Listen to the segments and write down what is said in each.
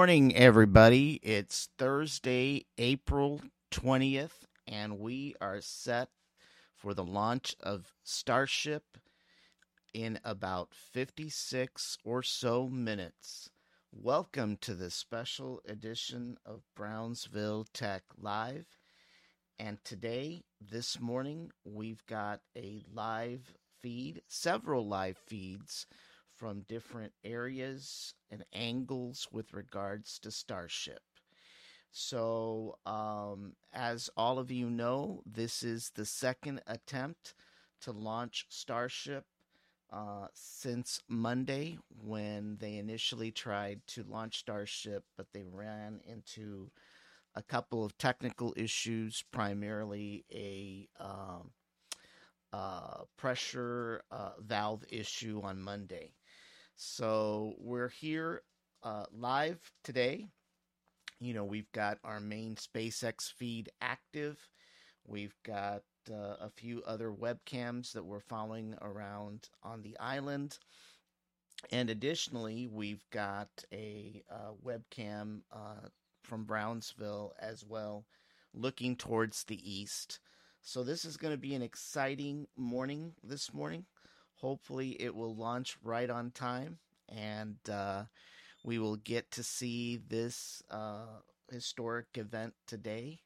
Morning, everybody. It's Thursday, April 20th, and we are set for the launch of Starship in about 56 or so minutes. Welcome to this special edition of Brownsville Tech Live. And today, this morning, we've got a live feed, several live feeds from different areas and angles with regards to Starship. So, um, as all of you know, this is the second attempt to launch Starship uh, since Monday when they initially tried to launch Starship, but they ran into a couple of technical issues, primarily a um, uh, pressure uh, valve issue on Monday. So we're here uh, live today. You know, we've got our main SpaceX feed active. We've got uh, a few other webcams that we're following around on the island. And additionally, we've got a uh, webcam uh, from Brownsville as well, looking towards the east. So this is going to be an exciting morning this morning. Hopefully, it will launch right on time, and uh, we will get to see this uh, historic event today.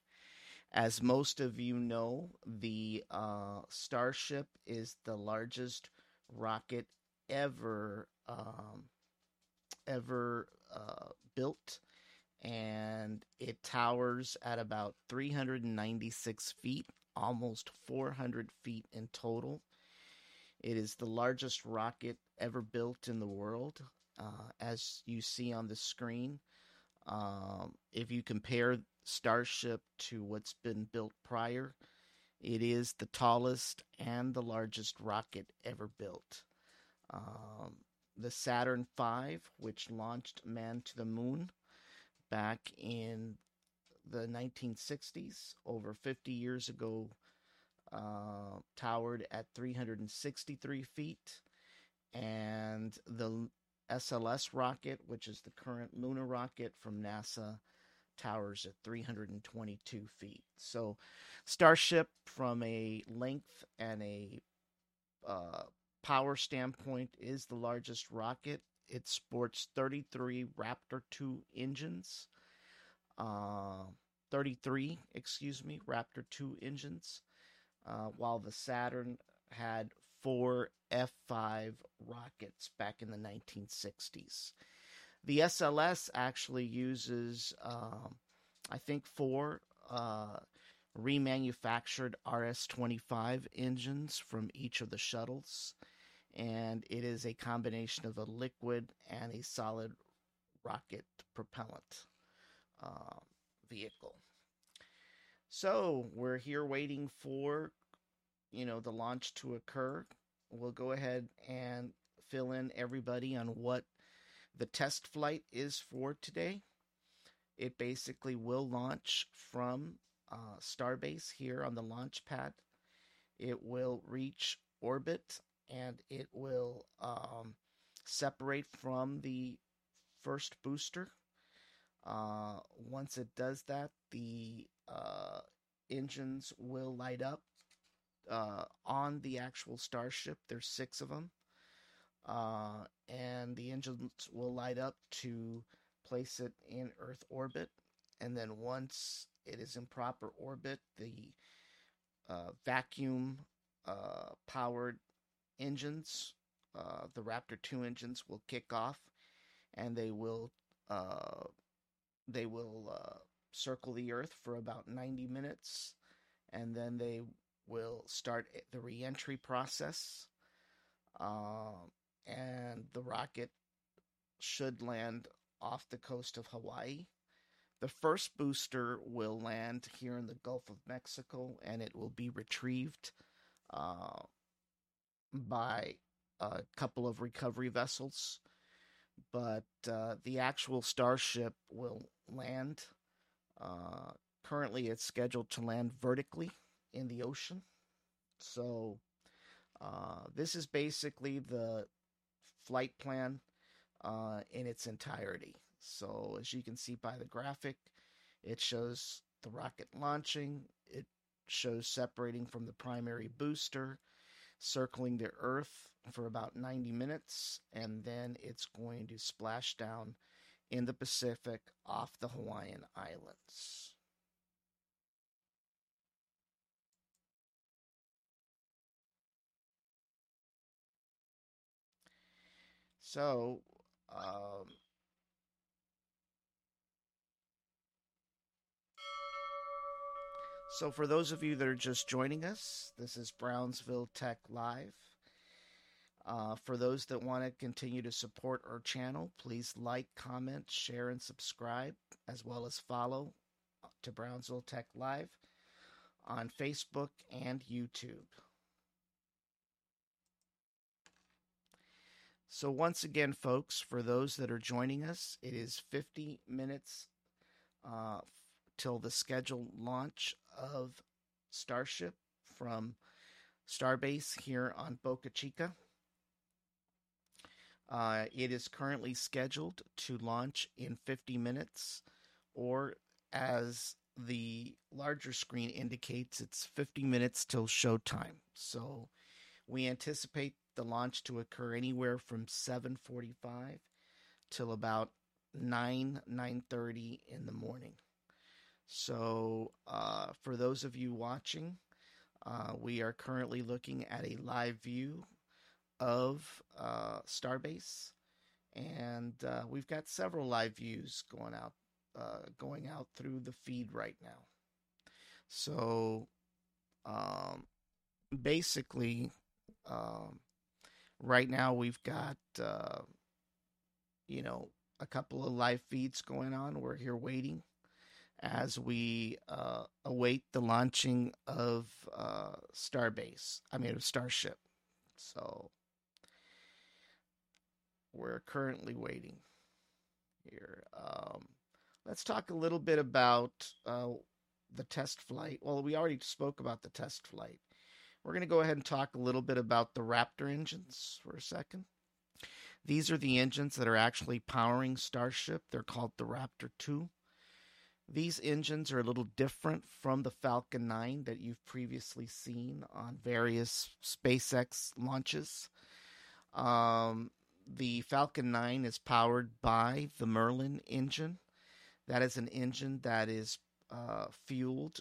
As most of you know, the uh, Starship is the largest rocket ever um, ever uh, built, and it towers at about 396 feet, almost 400 feet in total. It is the largest rocket ever built in the world, uh, as you see on the screen. Um, if you compare Starship to what's been built prior, it is the tallest and the largest rocket ever built. Um, the Saturn V, which launched man to the moon back in the 1960s, over 50 years ago uh, towered at 363 feet, and the SLS rocket, which is the current lunar rocket from NASA, towers at 322 feet. So, Starship, from a length and a uh, power standpoint, is the largest rocket. It sports 33 Raptor 2 engines. Uh, 33, excuse me, Raptor 2 engines uh, while the Saturn had four F5 rockets back in the 1960s. The SLS actually uses, um, I think, four uh, remanufactured RS 25 engines from each of the shuttles, and it is a combination of a liquid and a solid rocket propellant uh, vehicle. So we're here waiting for, you know, the launch to occur. We'll go ahead and fill in everybody on what the test flight is for today. It basically will launch from uh, Starbase here on the launch pad. It will reach orbit and it will um, separate from the first booster. Uh, once it does that, the uh, engines will light up uh, on the actual starship. There's six of them, uh, and the engines will light up to place it in Earth orbit. And then once it is in proper orbit, the uh, vacuum uh, powered engines, the Raptor 2 engines, will kick off, and they will uh, they will circle the Earth for about 90 minutes, and then they will start the reentry process. Uh, and the rocket should land off the coast of Hawaii. The first booster will land here in the Gulf of Mexico and it will be retrieved uh, by a couple of recovery vessels. But uh, the actual Starship will land uh, currently, it's scheduled to land vertically in the ocean. So, uh, this is basically the flight plan uh, in its entirety. So, as you can see by the graphic, it shows the rocket launching, it shows separating from the primary booster, circling the Earth for about 90 minutes, and then it's going to splash down in the Pacific off the Hawaiian Islands. So, um, so for those of you that are just joining us, this is Brownsville Tech Live. Uh, for those that want to continue to support our channel, please like, comment, share, and subscribe, as well as follow to Brownsville Tech Live on Facebook and YouTube. So, once again, folks, for those that are joining us, it is 50 minutes uh, till the scheduled launch of Starship from Starbase here on Boca Chica. Uh, it is currently scheduled to launch in 50 minutes, or as the larger screen indicates, it's 50 minutes till showtime. So we anticipate the launch to occur anywhere from 7:45 till about 9 9:30 in the morning. So, uh, for those of you watching, uh, we are currently looking at a live view of uh, Starbase, and uh, we've got several live views going out uh, going out through the feed right now. So, um, basically, um, right now we've got uh, you know a couple of live feeds going on. We're here waiting as we uh, await the launching of uh, Starbase. I mean, of Starship. So we're currently waiting here. Um, let's talk a little bit about uh, the test flight. Well, we already spoke about the test flight. We're going to go ahead and talk a little bit about the Raptor engines for a second. These are the engines that are actually powering Starship. They're called the Raptor 2. These engines are a little different from the Falcon 9 that you've previously seen on various SpaceX launches. Um, the Falcon 9 is powered by the Merlin engine. That is an engine that is uh, fueled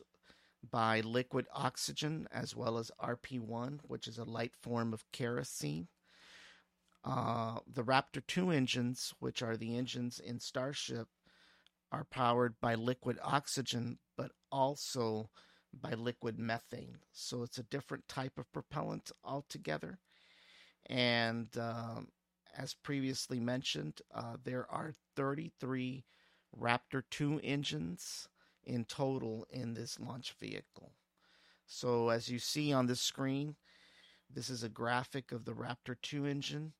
by liquid oxygen as well as RP1, which is a light form of kerosene. Uh, the Raptor 2 engines, which are the engines in Starship, are powered by liquid oxygen, but also by liquid methane. So it's a different type of propellant altogether. And um, as previously mentioned, uh, there are 33 Raptor 2 engines in total in this launch vehicle. So, as you see on the screen, this is a graphic of the Raptor 2 engine,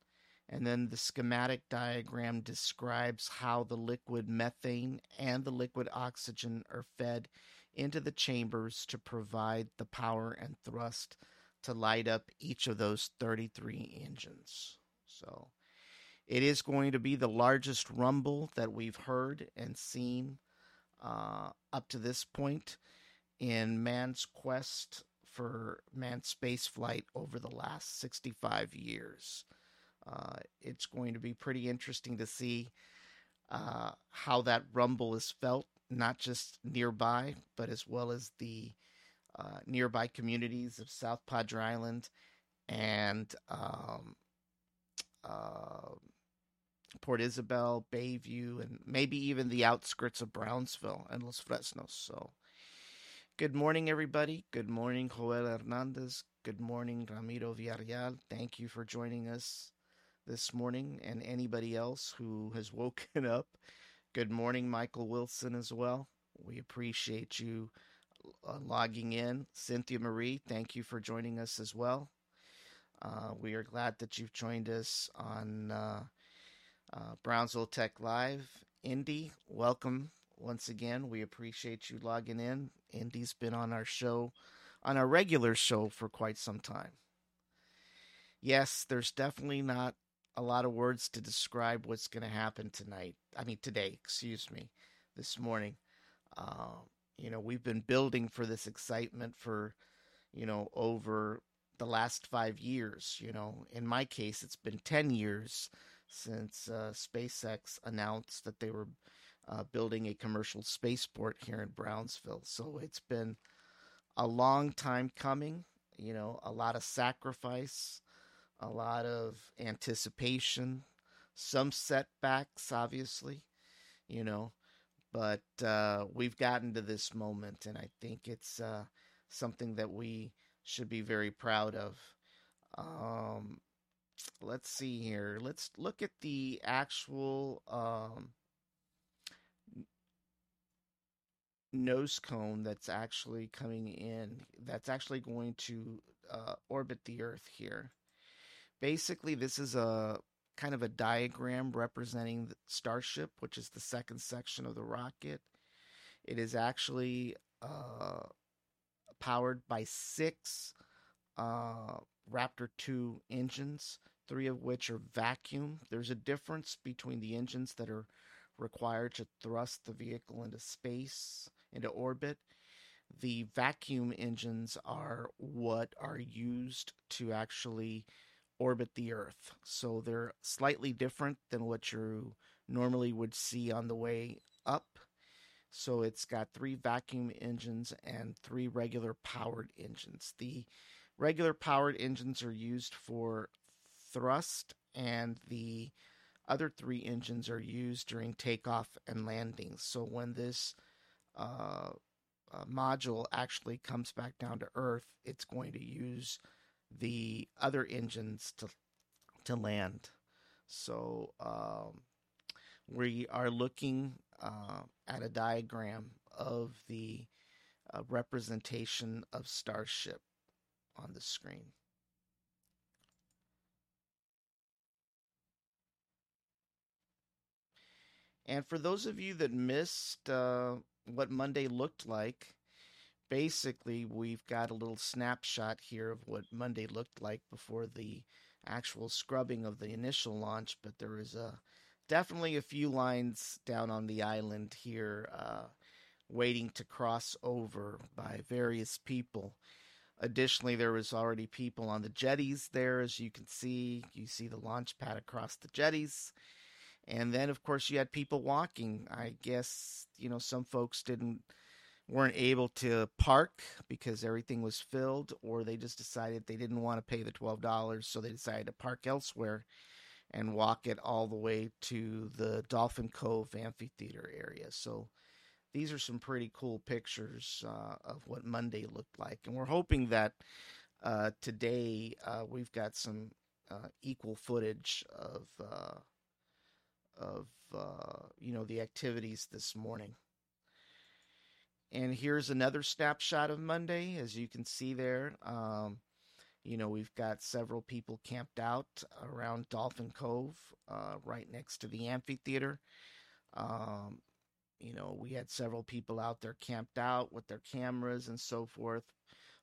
and then the schematic diagram describes how the liquid methane and the liquid oxygen are fed into the chambers to provide the power and thrust to light up each of those 33 engines. So, it is going to be the largest rumble that we've heard and seen uh, up to this point in man's quest for manned space flight over the last 65 years. Uh, it's going to be pretty interesting to see uh, how that rumble is felt, not just nearby, but as well as the uh, nearby communities of South Padre Island and um, uh, Port Isabel, Bayview, and maybe even the outskirts of Brownsville and Los Fresnos. So, good morning, everybody. Good morning, Joel Hernandez. Good morning, Ramiro Villarreal. Thank you for joining us this morning, and anybody else who has woken up. Good morning, Michael Wilson, as well. We appreciate you uh, logging in. Cynthia Marie, thank you for joining us as well. Uh, we are glad that you've joined us on. Uh, uh, Brownsville Tech Live. Indy, welcome once again. We appreciate you logging in. Indy's been on our show, on our regular show for quite some time. Yes, there's definitely not a lot of words to describe what's going to happen tonight. I mean, today, excuse me, this morning. Uh, you know, we've been building for this excitement for, you know, over the last five years. You know, in my case, it's been 10 years since uh, SpaceX announced that they were uh, building a commercial spaceport here in Brownsville. So it's been a long time coming, you know, a lot of sacrifice, a lot of anticipation, some setbacks, obviously, you know, but uh, we've gotten to this moment, and I think it's uh, something that we should be very proud of. Um, let's see here. Let's look at the actual um, nose cone that's actually coming in, that's actually going to uh, orbit the Earth here. Basically, this is a kind of a diagram representing the Starship, which is the second section of the rocket. It is actually uh, powered by six uh, Raptor 2 engines, three of which are vacuum. There's a difference between the engines that are required to thrust the vehicle into space, into orbit. The vacuum engines are what are used to actually orbit the Earth. So they're slightly different than what you normally would see on the way up. So it's got three vacuum engines and three regular powered engines. The regular powered engines are used for thrust, and the other three engines are used during takeoff and landing. So when this uh, uh, module actually comes back down to Earth, it's going to use the other engines to to land. So um, we are looking uh, at a diagram of the uh, representation of Starship on the screen. And for those of you that missed uh, what Monday looked like, basically we've got a little snapshot here of what Monday looked like before the actual scrubbing of the initial launch. But there is a definitely a few lines down on the island here, uh, waiting to cross over by various people. Additionally, there was already people on the jetties there, as you can see. You see the launch pad across the jetties. And then, of course, you had people walking. I guess, you know, some folks didn't weren't able to park because everything was filled, or they just decided they didn't want to pay the twelve dollars, so they decided to park elsewhere and walk it all the way to the Dolphin Cove amphitheater area. So these are some pretty cool pictures uh, of what Monday looked like, and we're hoping that uh, today uh, we've got some uh, equal footage of uh, of uh, you know the activities this morning. And here's another snapshot of Monday, as you can see there. Um, you know, we've got several people camped out around Dolphin Cove, right next to the amphitheater. Um, you know, we had several people out there camped out with their cameras and so forth,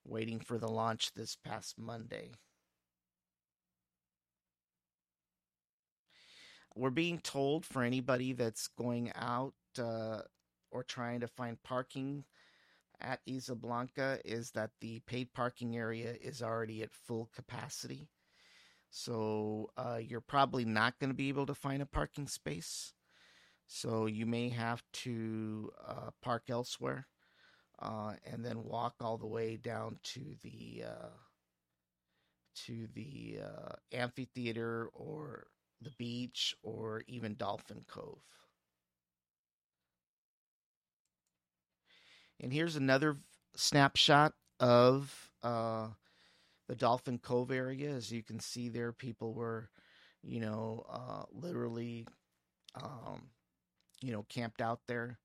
waiting for the launch this past Monday. We're being told for anybody that's going out uh, or trying to find parking at Isla Blanca is that the paid parking area is already at full capacity. So uh, you're probably not going to be able to find a parking space. So you may have to uh, park elsewhere uh, and then walk all the way down to the uh, to the uh, amphitheater or the beach or even Dolphin Cove. And here's another snapshot of uh, the Dolphin Cove area. As you can see there, people were, you know, uh, literally, um, you know, camped out there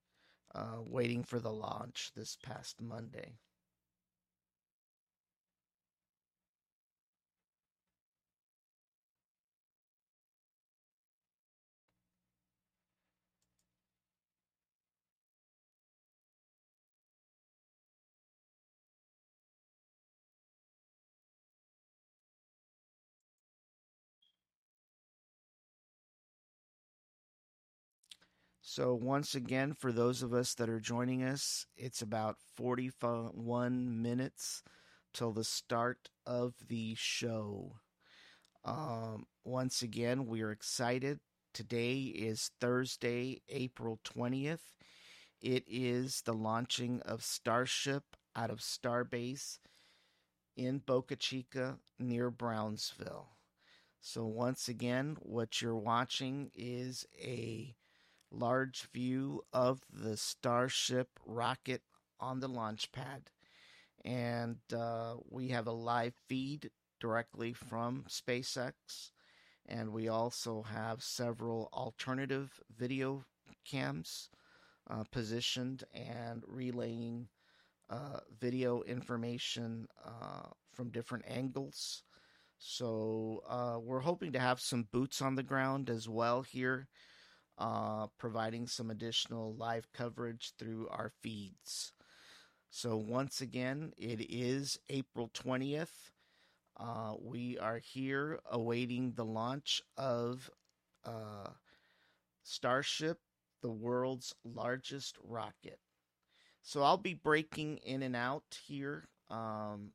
uh, waiting for the launch this past Monday. So, once again, for those of us that are joining us, it's about 41 minutes till the start of the show. Um, once again, we are excited. Today is Thursday, April 20th. It is the launching of Starship out of Starbase in Boca Chica near Brownsville. So, once again, what you're watching is a large view of the Starship rocket on the launch pad. And uh, we have a live feed directly from SpaceX. And we also have several alternative video cams uh, positioned and relaying uh, video information uh, from different angles. So uh, we're hoping to have some boots on the ground as well here uh, providing some additional live coverage through our feeds. So, once again, it is April 20th. Uh, we are here awaiting the launch of uh, Starship, the world's largest rocket. So, I'll be breaking in and out here, um,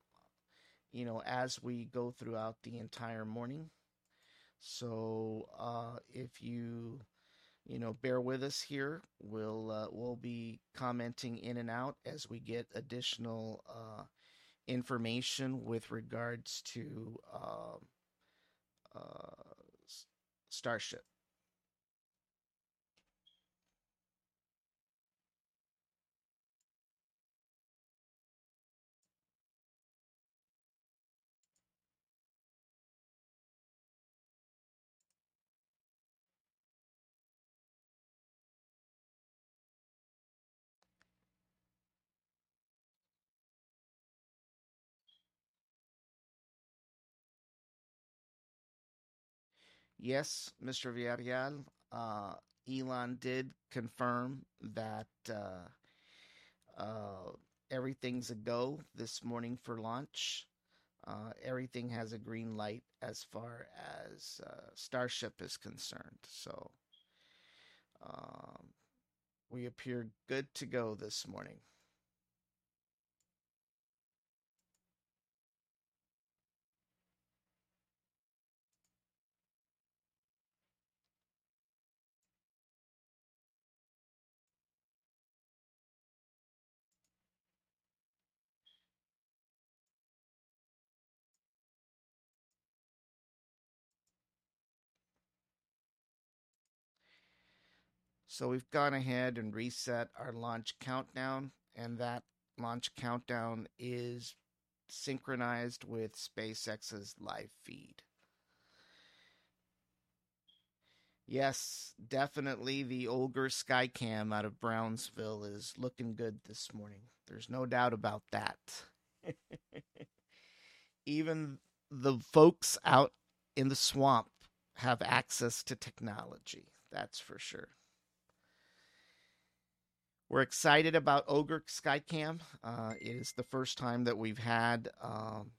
you know, as we go throughout the entire morning. So, uh, if you you know, bear with us here. We'll uh, we'll be commenting in and out as we get additional uh, information with regards to um, uh, Starship. Yes, Mr. Villarreal, uh, Elon did confirm that uh, uh, everything's a go this morning for launch. Uh, everything has a green light as far as uh, Starship is concerned. So um, we appear good to go this morning. So we've gone ahead and reset our launch countdown, and that launch countdown is synchronized with SpaceX's live feed. Yes, definitely the Ogre Skycam out of Brownsville is looking good this morning. There's no doubt about that. Even the folks out in the swamp have access to technology, that's for sure. We're excited about Ogre Skycam. Uh, it is the first time that we've had um,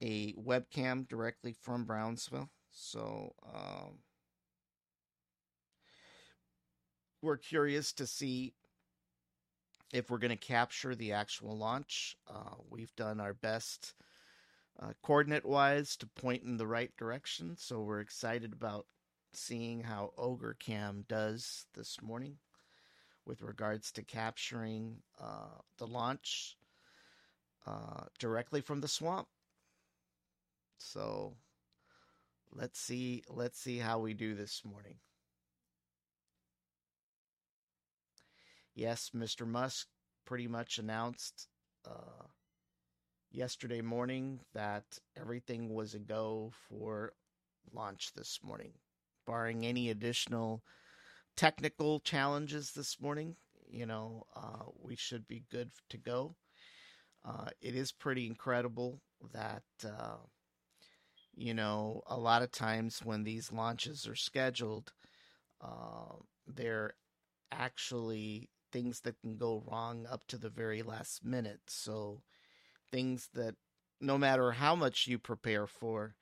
a webcam directly from Brownsville. So um, we're curious to see if we're going to capture the actual launch. Uh, we've done our best uh, coordinate wise to point in the right direction. So we're excited about seeing how Ogre Cam does this morning with regards to capturing uh, the launch uh, directly from the swamp. So let's see let's see how we do this morning. Yes, Mr. Musk pretty much announced uh, yesterday morning that everything was a go for launch this morning, barring any additional technical challenges this morning. You know, uh, we should be good to go. Uh, it is pretty incredible that, uh, you know, a lot of times when these launches are scheduled, uh, they're actually things that can go wrong up to the very last minute. So, things that no matter how much you prepare for,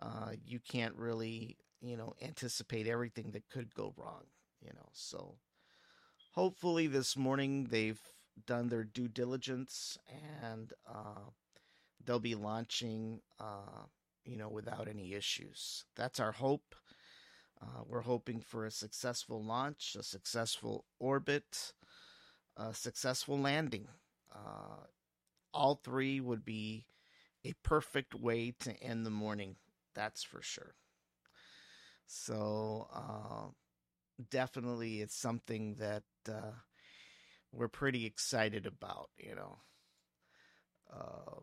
uh, you can't really, you know, anticipate everything that could go wrong you know. So hopefully this morning they've done their due diligence and uh, they'll be launching, uh, you know, without any issues. That's our hope. Uh, we're hoping for a successful launch, a successful orbit, a successful landing. Uh, all three would be a perfect way to end the morning. That's for sure. So, uh, definitely, it's something that uh, we're pretty excited about, you know. Uh,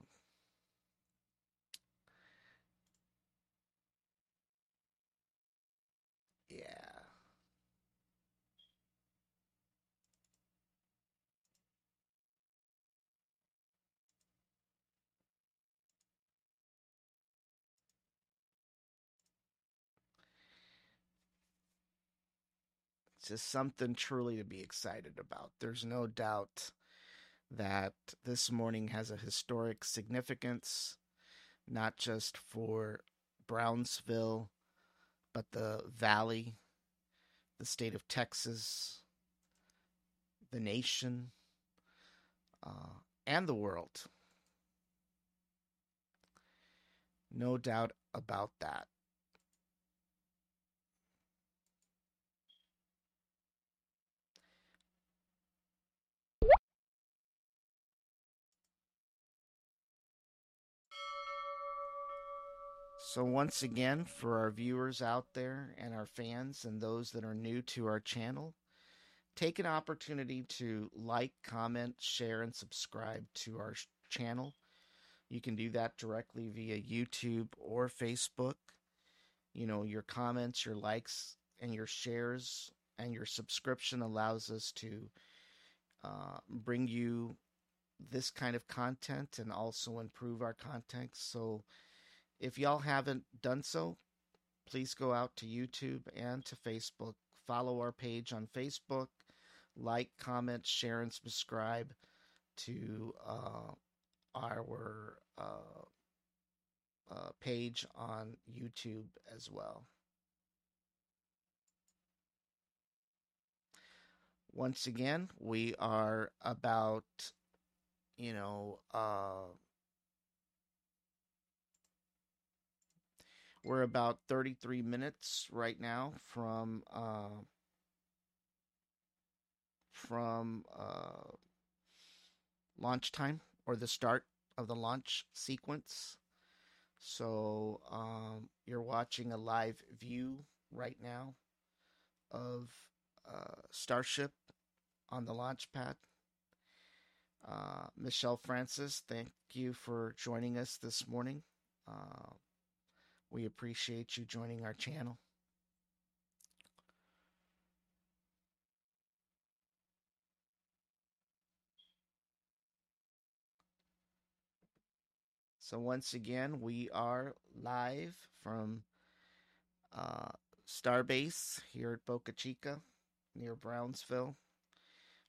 Just something truly to be excited about. There's no doubt that this morning has a historic significance, not just for Brownsville, but the valley, the state of Texas, the nation, uh, and the world. No doubt about that. So, once again, for our viewers out there and our fans and those that are new to our channel, take an opportunity to like, comment, share, and subscribe to our channel. You can do that directly via YouTube or Facebook. You know, your comments, your likes, and your shares and your subscription allows us to uh, bring you this kind of content and also improve our content. So, if y'all haven't done so, please go out to YouTube and to Facebook. Follow our page on Facebook. Like, comment, share, and subscribe to uh, our uh, uh, page on YouTube as well. Once again, we are about, you know, We're about 33 minutes right now from uh, from uh, launch time or the start of the launch sequence. So um, you're watching a live view right now of uh, Starship on the launch pad. Uh, Michelle Francis, thank you for joining us this morning. Uh, we appreciate you joining our channel. So, once again, we are live from uh, Starbase here at Boca Chica near Brownsville.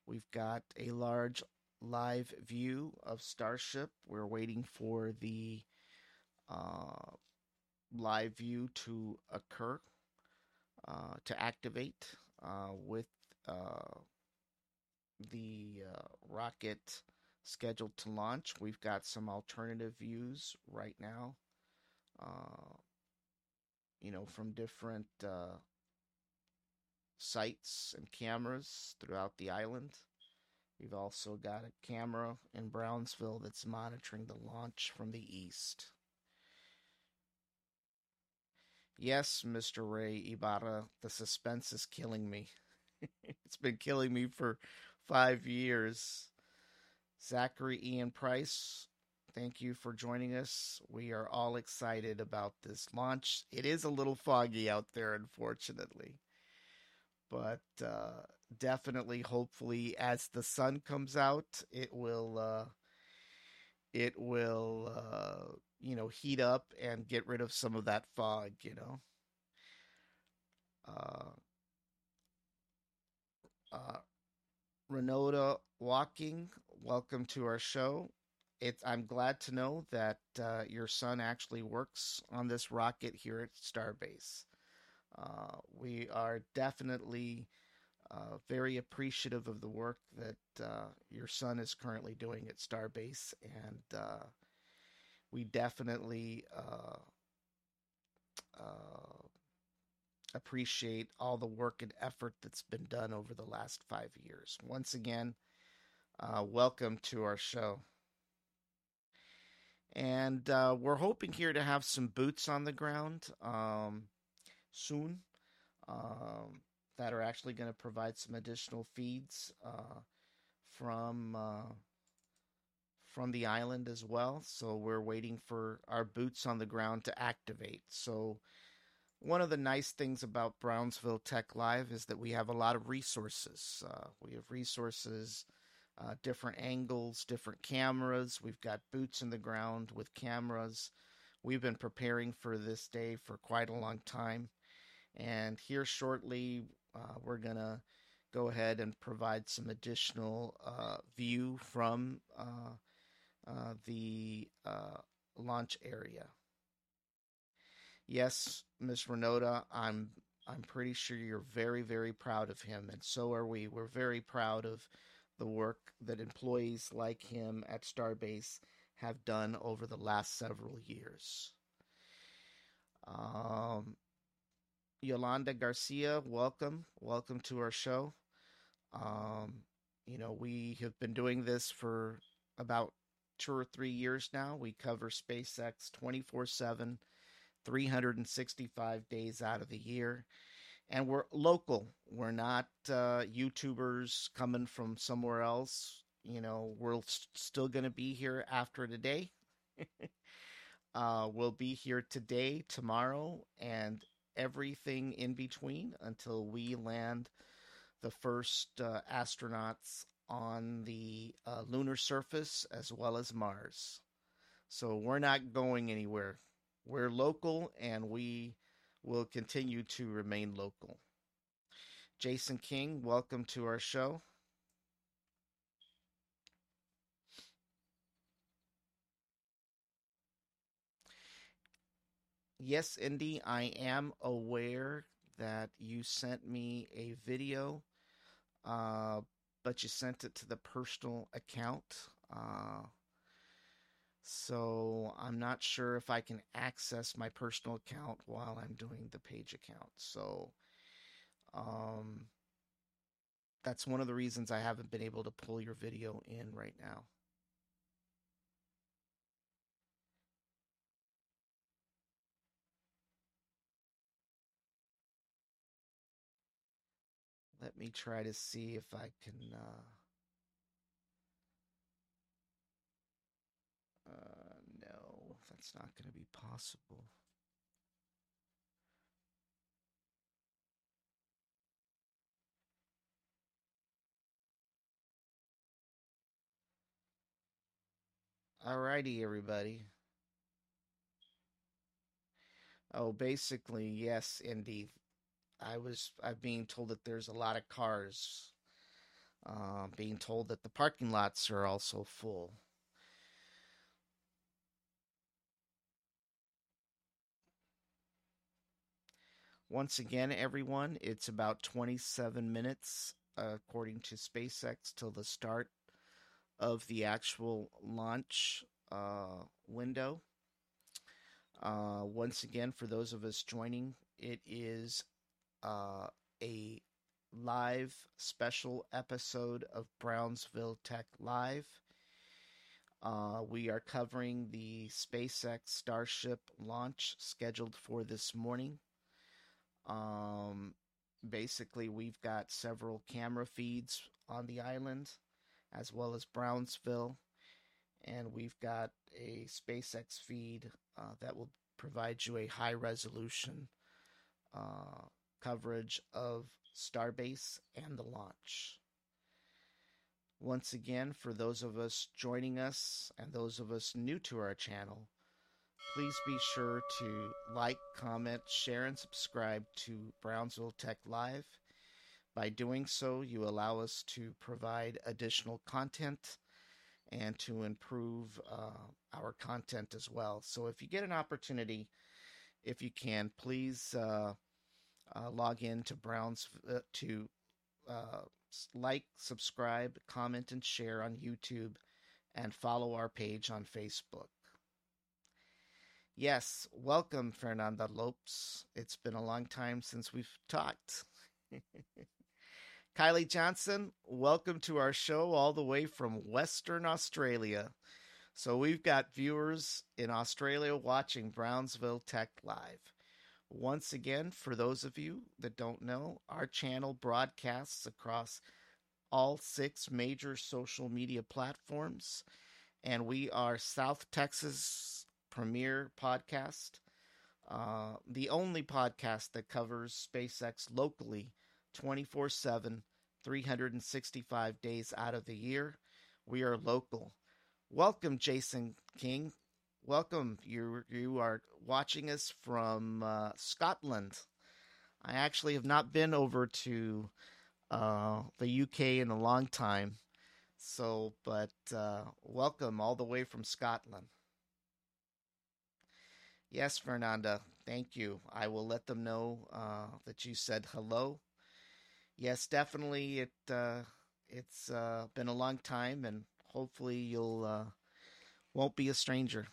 We've got a large live view of Starship. We're waiting for the uh, live view to occur, uh, to activate uh, with uh, the uh, rocket scheduled to launch. We've got some alternative views right now, uh, you know, from different sites and cameras throughout the island. We've also got a camera in Brownsville that's monitoring the launch from the east. Yes, Mr. Ray Ibarra, the suspense is killing me. it's been killing me for five years. Zachary Ian Price, thank you for joining us. We are all excited about this launch. It is a little foggy out there, unfortunately. But uh, definitely, hopefully, as the sun comes out, it will. Uh, it will uh, you know, heat up and get rid of some of that fog, you know. Uh, uh, Renota Walking, welcome to our show. It, I'm glad to know that uh, your son actually works on this rocket here at Starbase. Uh, we are definitely uh, very appreciative of the work that uh, your son is currently doing at Starbase, and uh, we definitely uh, uh, appreciate all the work and effort that's been done over the last five years. Once again, uh, welcome to our show. And we're hoping here to have some boots on the ground um, soon. Um, that are actually going to provide some additional feeds uh, from uh, from the island as well. So we're waiting for our boots on the ground to activate. So one of the nice things about Brownsville Tech Live is that we have a lot of resources. Uh, we have resources, uh, different angles, different cameras. We've got boots in the ground with cameras. We've been preparing for this day for quite a long time. And here shortly, uh, we're going to go ahead and provide some additional uh, view from uh, the uh, launch area. Yes, Miss Renota, I'm I'm pretty sure you're very very proud of him, and so are we. We're very proud of the work that employees like him at Starbase have done over the last several years. Um, Yolanda Garcia, welcome. Welcome to our show. Um, you know, we have been doing this for about two or three years now. We cover SpaceX 24 7, 365 days out of the year. And we're local. We're not uh, YouTubers coming from somewhere else. You know, we're still going to be here after today. uh, we'll be here today, tomorrow, and everything in between until we land the first uh, astronauts on the uh, lunar surface as well as Mars. So we're not going anywhere. We're local and we will continue to remain local. Jason King, welcome to our show. yes, Indy, I am aware that you sent me a video, uh, but you sent it to the personal account. Uh, so I'm not sure if I can access my personal account while I'm doing the page account. So um, that's one of the reasons I haven't been able to pull your video in right now. Let me try to see if I can. Uh, uh, no, that's not going to be possible. Alrighty, everybody. Oh, basically, yes, indeed. I was I'm being told that there's a lot of cars. Uh, being told that the parking lots are also full. Once again, everyone, it's about 27 minutes, according to SpaceX, till the start of the actual launch uh, window. Uh, once again, for those of us joining, it is uh, a live special episode of Brownsville Tech Live. Uh, we are covering the SpaceX Starship launch scheduled for this morning. Um, basically, we've got several camera feeds on the island, as well as Brownsville, and we've got a SpaceX feed uh, that will provide you a high resolution uh, coverage of Starbase and the launch. Once again, for those of us joining us and those of us new to our channel, please be sure to like, comment, share, and subscribe to Brownsville Tech Live. By doing so, you allow us to provide additional content and to improve uh, our content as well. So, if you get an opportunity, if you can, please uh, uh, log in to Browns uh, to uh, like, subscribe, comment, and share on YouTube, and follow our page on Facebook. Yes, welcome, Fernanda Lopes. It's been a long time since we've talked. Kylie Johnson, welcome to our show all the way from Western Australia. So we've got viewers in Australia watching Brownsville Tech Live. Once again, for those of you that don't know, our channel broadcasts across all six major social media platforms, and we are South Texas premier podcast, uh, the only podcast that covers SpaceX locally 24 7, 365 days out of the year. We are local. Welcome, Jason King. Welcome. You you are watching us from uh, Scotland. I actually have not been over to uh, the UK in a long time. So, but uh, welcome all the way from Scotland. Yes, Fernanda, thank you. I will let them know uh, that you said hello. Yes, definitely. It uh, it's uh, been a long time, and hopefully you'll won't be a stranger.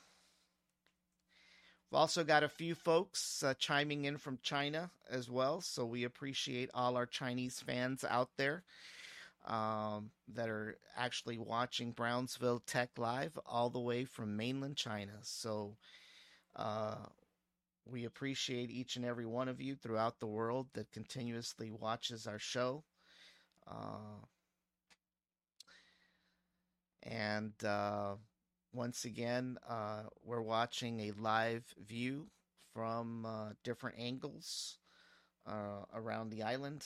We've also got a few folks uh, chiming in from China as well, so we appreciate all our Chinese fans out there um, that are actually watching Brownsville Tech Live all the way from mainland China. So uh, we appreciate each and every one of you throughout the world that continuously watches our show. Uh, and uh, once again, uh, we're watching a live view from uh, different angles uh, around the island.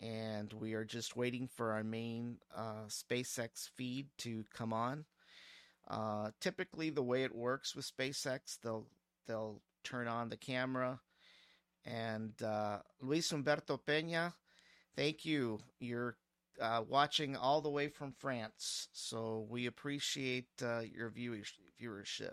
And we are just waiting for our main uh, SpaceX feed to come on. Uh, typically, the way it works with SpaceX, they'll they'll turn on the camera. And uh, Luis Humberto Peña, thank you. You're uh, watching all the way from France, so we appreciate uh, your viewership.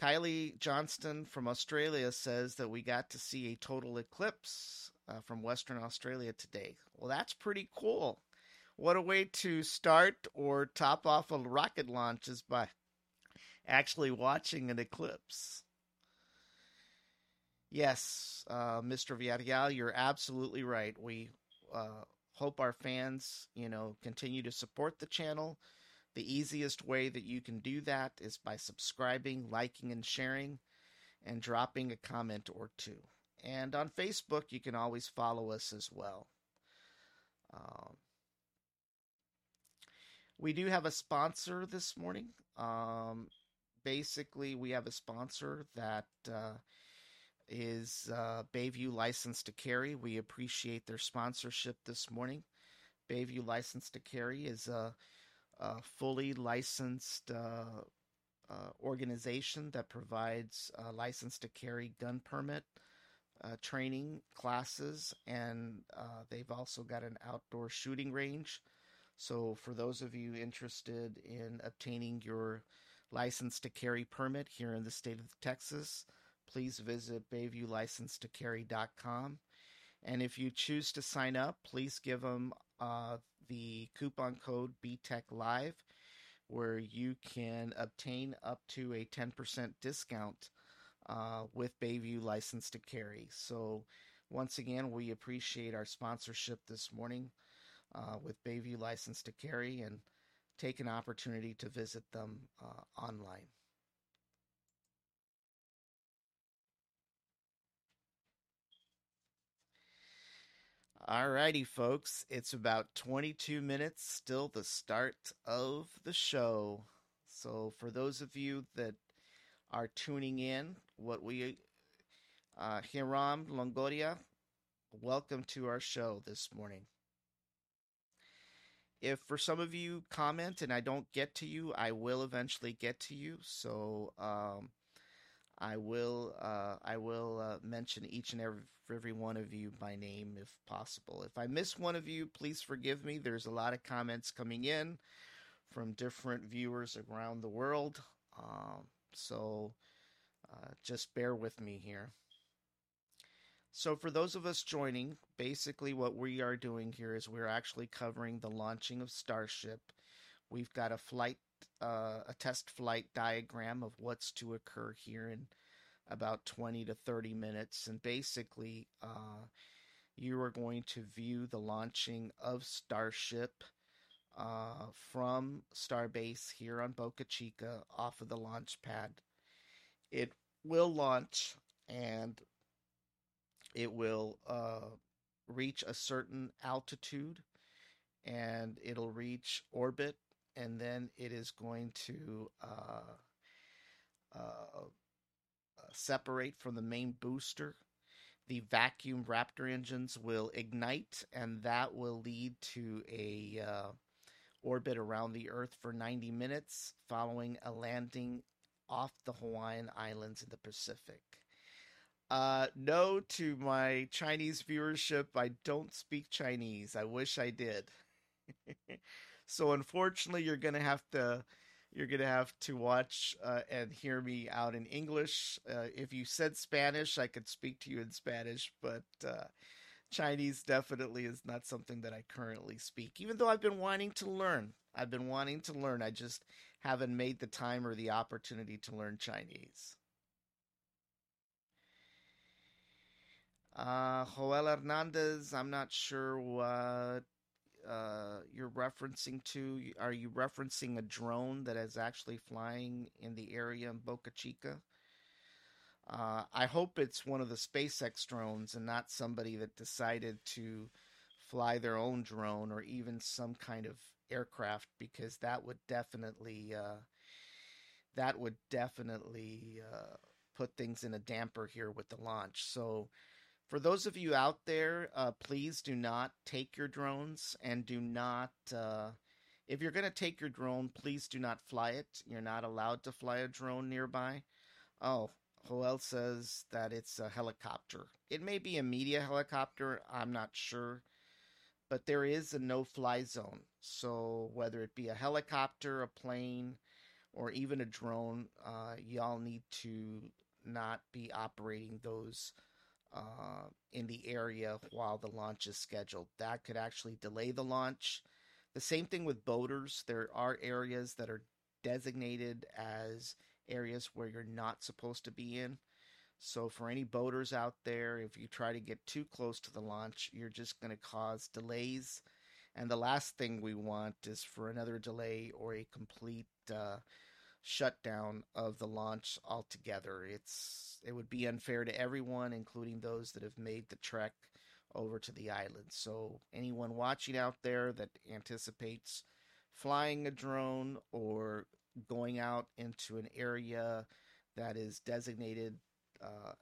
Kylie Johnston from Australia says that we got to see a total eclipse uh, from Western Australia today. Well, that's pretty cool. What a way to start or top off a rocket launch is by actually watching an eclipse. Yes, uh, Mr. Villarreal, you're absolutely right. We uh, hope our fans, you know, continue to support the channel. The easiest way that you can do that is by subscribing, liking, and sharing, and dropping a comment or two. And on Facebook, you can always follow us as well. Um, we do have a sponsor this morning. Um, basically, we have a sponsor that uh, is uh, Bayview License to Carry. We appreciate their sponsorship this morning. Bayview License to Carry is a, a fully licensed uh, uh, organization that provides a license to carry gun permit uh, training classes, and uh, they've also got an outdoor shooting range. So, for those of you interested in obtaining your license to carry permit here in the state of Texas, please visit BayviewLicenseToCarry.com. And if you choose to sign up, please give them uh, the coupon code BTECHLIVE, where you can obtain up to a 10% discount uh, with Bayview License to Carry. So, once again, we appreciate our sponsorship this morning uh, with Bayview License to Carry and take an opportunity to visit them uh, online. Alrighty, folks. It's about 22 minutes, still the start of the show. So, for those of you that are tuning in, what we, uh, Hiram Longoria, welcome to our show this morning. If for some of you comment and I don't get to you, I will eventually get to you. So, um, I will uh, I will uh, mention each and every, one of you by name if possible. If I miss one of you, please forgive me. There's a lot of comments coming in from different viewers around the world, um, so uh, just bear with me here. So, for those of us joining, basically what we are doing here is we're actually covering the launching of Starship. We've got a flight, uh, a test flight diagram of what's to occur here in about 20 to 30 minutes. And basically, uh, you are going to view the launching of Starship uh, from Starbase here on Boca Chica off of the launch pad. It will launch and it will uh, reach a certain altitude and it'll reach orbit and then it is going to uh, uh, separate from the main booster. The vacuum Raptor engines will ignite, and that will lead to a uh, orbit around the Earth for 90 minutes, following a landing off the Hawaiian Islands in the Pacific. Uh, no to my Chinese viewership. I don't speak Chinese. I wish I did. so unfortunately, you're gonna have to you're gonna have to watch uh, and hear me out in English. Uh, if you said Spanish, I could speak to you in Spanish, but uh, Chinese definitely is not something that I currently speak. Even though I've been wanting to learn, I've been wanting to learn. I just haven't made the time or the opportunity to learn Chinese. Uh, Joel Hernandez, I'm not sure what uh, you're referencing to? Are you referencing a drone that is actually flying in the area in Boca Chica? Uh, I hope it's one of the SpaceX drones and not somebody that decided to fly their own drone or even some kind of aircraft because that would definitely uh, that would definitely uh, put things in a damper here with the launch. So for those of you out there, uh, please do not take your drones and do not. Uh, if you're going to take your drone, please do not fly it. You're not allowed to fly a drone nearby. Oh, Joel says that it's a helicopter. It may be a media helicopter. I'm not sure. But there is a no fly zone. So whether it be a helicopter, a plane, or even a drone, uh, y'all need to not be operating those uh, in the area while the launch is scheduled. That could actually delay the launch. The same thing with boaters. There are areas that are designated as areas where you're not supposed to be in. So, for any boaters out there, if you try to get too close to the launch, you're just going to cause delays. And the last thing we want is for another delay or a complete uh, shutdown of the launch altogether. It's it would be unfair to everyone, including those that have made the trek over to the island. So anyone watching out there that anticipates flying a drone or going out into an area that is designated uh,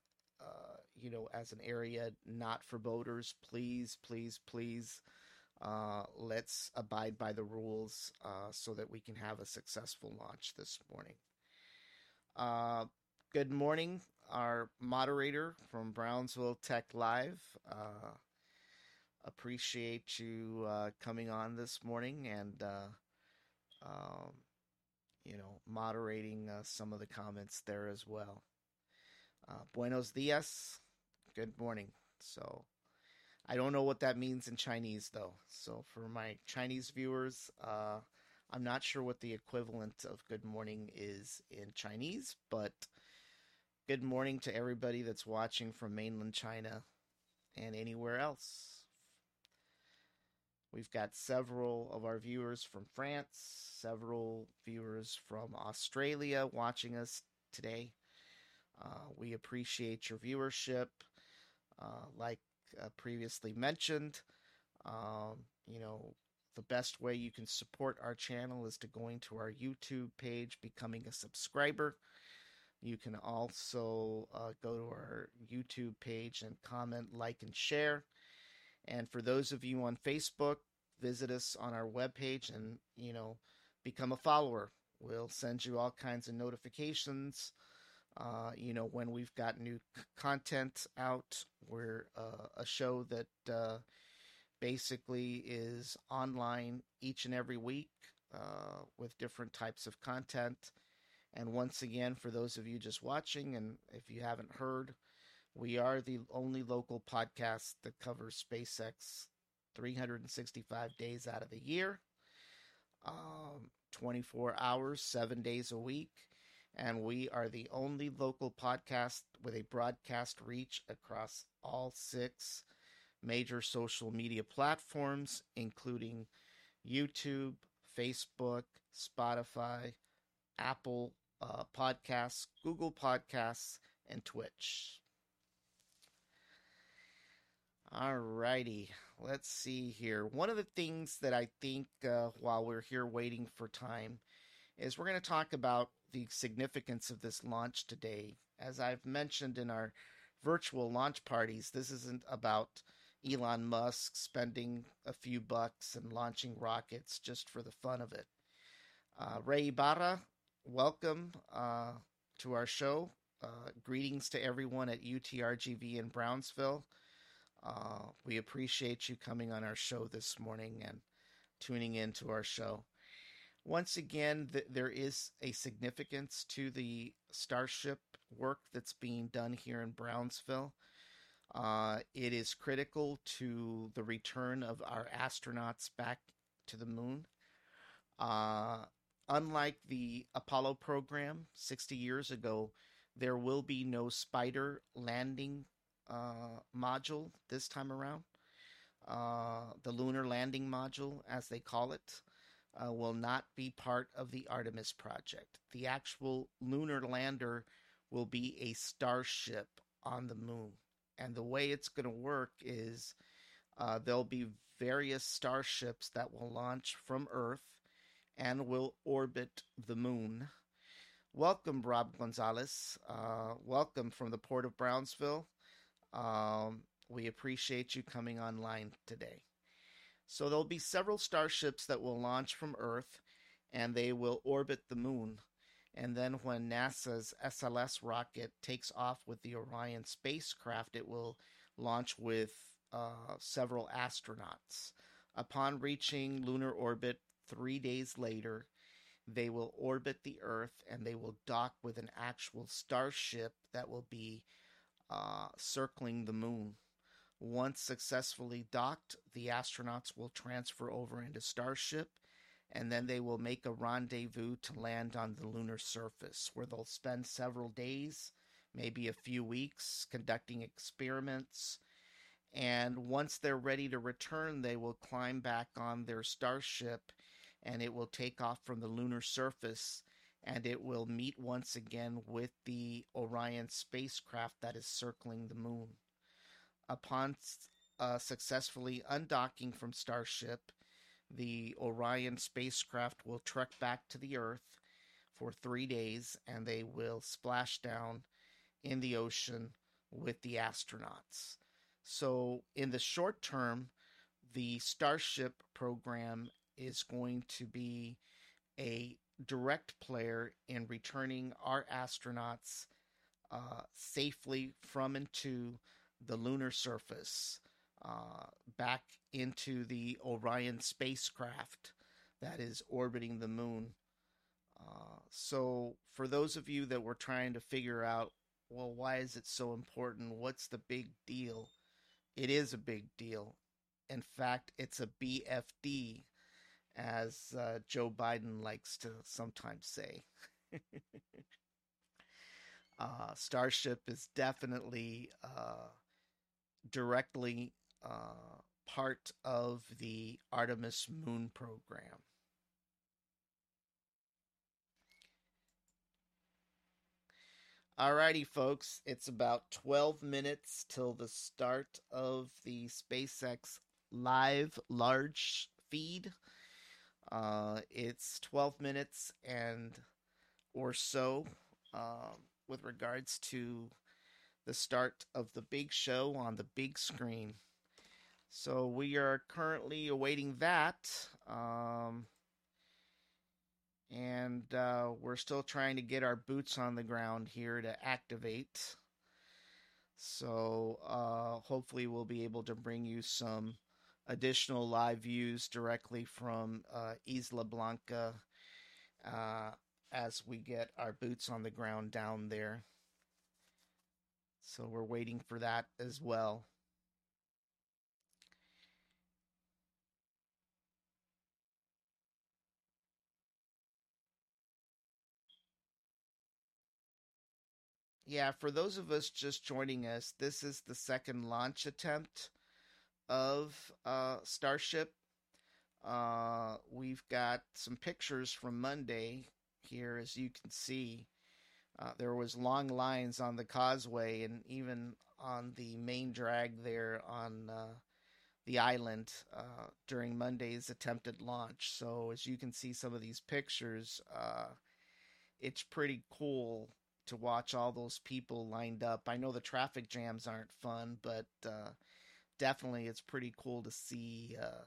uh, you know as an area not for boaters please please please uh, let's abide by the rules uh, so that we can have a successful launch this morning. Uh, good morning, our moderator from Brownsville Tech Live. Uh, appreciate you uh, coming on this morning and, uh, um, you know, moderating some of the comments there as well. buenos dias. Good morning. So, I don't know what that means in Chinese though. So for my Chinese viewers, uh, I'm not sure what the equivalent of good morning is in Chinese, but good morning to everybody that's watching from mainland China and anywhere else. We've got several of our viewers from France, several viewers from Australia watching us today. Uh, we appreciate your viewership. Uh, like uh, previously mentioned. Um, you know, the best way you can support our channel is to going to our YouTube page, becoming a subscriber. You can also uh, go to our YouTube page and comment, like, and share. And for those of you on Facebook, visit us on our webpage and, you know, become a follower. We'll send you all kinds of notifications uh, you know, when we've got new content out, we're uh, a show that uh, basically is online each and every week uh, with different types of content. And once again, for those of you just watching, and if you haven't heard, We are the only local podcast that covers SpaceX 365 days out of the year, um, 24 hours, seven days a week. And we are the only local podcast with a broadcast reach across all six major social media platforms, including YouTube, Facebook, Spotify, Apple uh, Podcasts, Google Podcasts, and Twitch. Alrighty, let's see here. One of the things that I think uh, while we're here waiting for time is we're going to talk about the significance of this launch today. As I've mentioned in our virtual launch parties, this isn't about Elon Musk spending a few bucks and launching rockets just for the fun of it. Uh, Ray Ibarra, welcome uh, to our show. Uh, greetings to everyone at UTRGV in Brownsville. Uh, we appreciate you coming on our show this morning and tuning in to our show. Once again, th- there is a significance to the Starship work that's being done here in Brownsville. Uh, it is critical to the return of our astronauts back to the moon. Uh, unlike the Apollo program 60 years ago, there will be no Spider landing uh, module this time around. Uh, the lunar landing module, as they call it, uh, will not be part of the Artemis project. The actual lunar lander will be a starship on the moon. And the way it's going to work is uh, there'll be various starships that will launch from Earth and will orbit the moon. Welcome, Rob Gonzalez. Uh, welcome from the Port of Brownsville. Um, we appreciate you coming online today. So, there'll be several starships that will launch from Earth and they will orbit the moon. And then, when NASA's SLS rocket takes off with the Orion spacecraft, it will launch with uh, several astronauts. Upon reaching lunar orbit three days later, they will orbit the Earth and they will dock with an actual starship that will be uh, circling the moon. Once successfully docked, the astronauts will transfer over into Starship and then they will make a rendezvous to land on the lunar surface where they'll spend several days, maybe a few weeks, conducting experiments. And once they're ready to return, they will climb back on their starship and it will take off from the lunar surface and it will meet once again with the Orion spacecraft that is circling the moon. Upon uh, successfully undocking from Starship, the Orion spacecraft will trek back to the Earth for three days and they will splash down in the ocean with the astronauts. So, in the short term, the Starship program is going to be a direct player in returning our astronauts uh, safely from and to the lunar surface uh, back into the Orion spacecraft that is orbiting the moon. Uh, so, for those of you that were trying to figure out, well, why is it so important? What's the big deal? It is a big deal. In fact, it's a BFD, as uh, Joe Biden likes to sometimes say. uh, Starship is definitely uh, directly uh, part of the Artemis Moon program. Alrighty, folks, it's about 12 minutes till the start of the SpaceX live large feed. Uh, it's 12 minutes and or so uh, with regards to the start of the big show on the big screen. So we are currently awaiting that. Um, and uh, we're still trying to get our boots on the ground here to activate. So uh, hopefully, we'll be able to bring you some additional live views directly from uh, Isla Blanca uh, as we get our boots on the ground down there. So we're waiting for that as well. Yeah, for those of us just joining us, this is the second launch attempt of uh, Starship. Uh, we've got some pictures from Monday here, as you can see. Uh, there was long lines on the causeway and even on the main drag there on uh, the island uh, during Monday's attempted launch. So as you can see, some of these pictures, uh, it's pretty cool to watch all those people lined up. I know the traffic jams aren't fun, but uh, definitely it's pretty cool to see uh,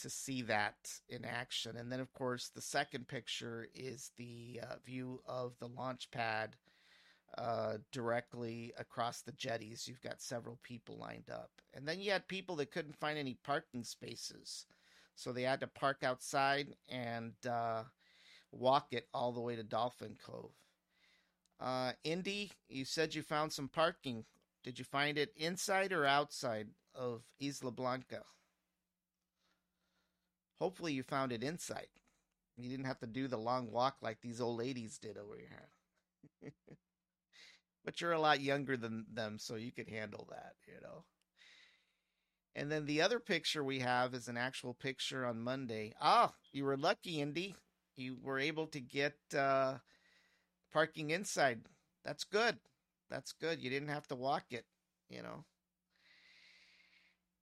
to see that in action. And then, of course, the second picture is the uh, view of the launch pad uh, directly across the jetties. You've got several people lined up, and then you had people that couldn't find any parking spaces, so they had to park outside and uh, walk it all the way to Dolphin Cove. Uh, Indy, you said you found some parking. Did you find it inside or outside of Isla Blanca? Hopefully, you found it inside. You didn't have to do the long walk like these old ladies did over here. but you're a lot younger than them, so you could handle that, you know. And then the other picture we have is an actual picture on Monday. Ah, you were lucky, Indy. You were able to get uh, parking inside. That's good. That's good. You didn't have to walk it, you know.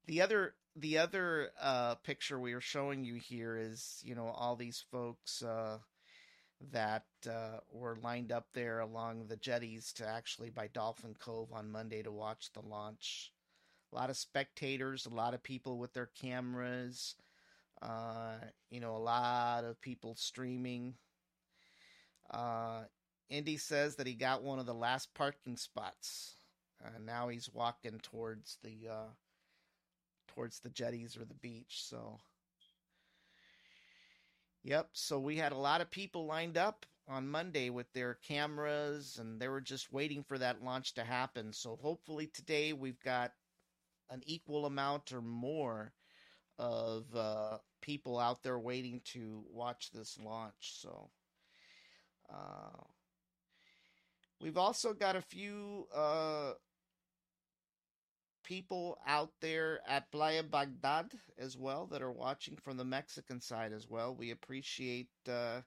The other the other uh, picture we are showing you here is, you know, all these folks uh, that uh, were lined up there along the jetties to actually by Dolphin Cove on Monday to watch the launch. A lot of spectators, a lot of people with their cameras, uh, you know, a lot of people streaming. Uh, Indy says that he got one of the last parking spots. Uh, now he's walking towards the uh, towards the jetties or the beach. So, yep. So we had a lot of people lined up on Monday with their cameras, and they were just waiting for that launch to happen. So hopefully today we've got an equal amount or more of uh, people out there waiting to watch this launch. So. Uh, We've also got a few uh, people out there at Playa Bagdad as well that are watching from the Mexican side as well. We appreciate uh,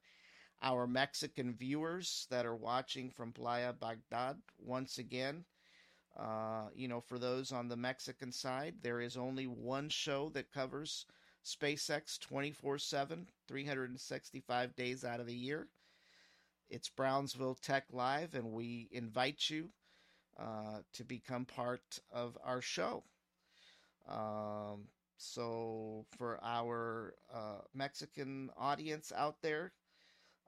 our Mexican viewers that are watching from Playa Bagdad once again. Uh, you know, for those on the Mexican side, there is only one show that covers SpaceX 24 7, 365 days out of the year. It's Brownsville Tech Live, and we invite you uh, to become part of our show. Um, so, for our uh, Mexican audience out there,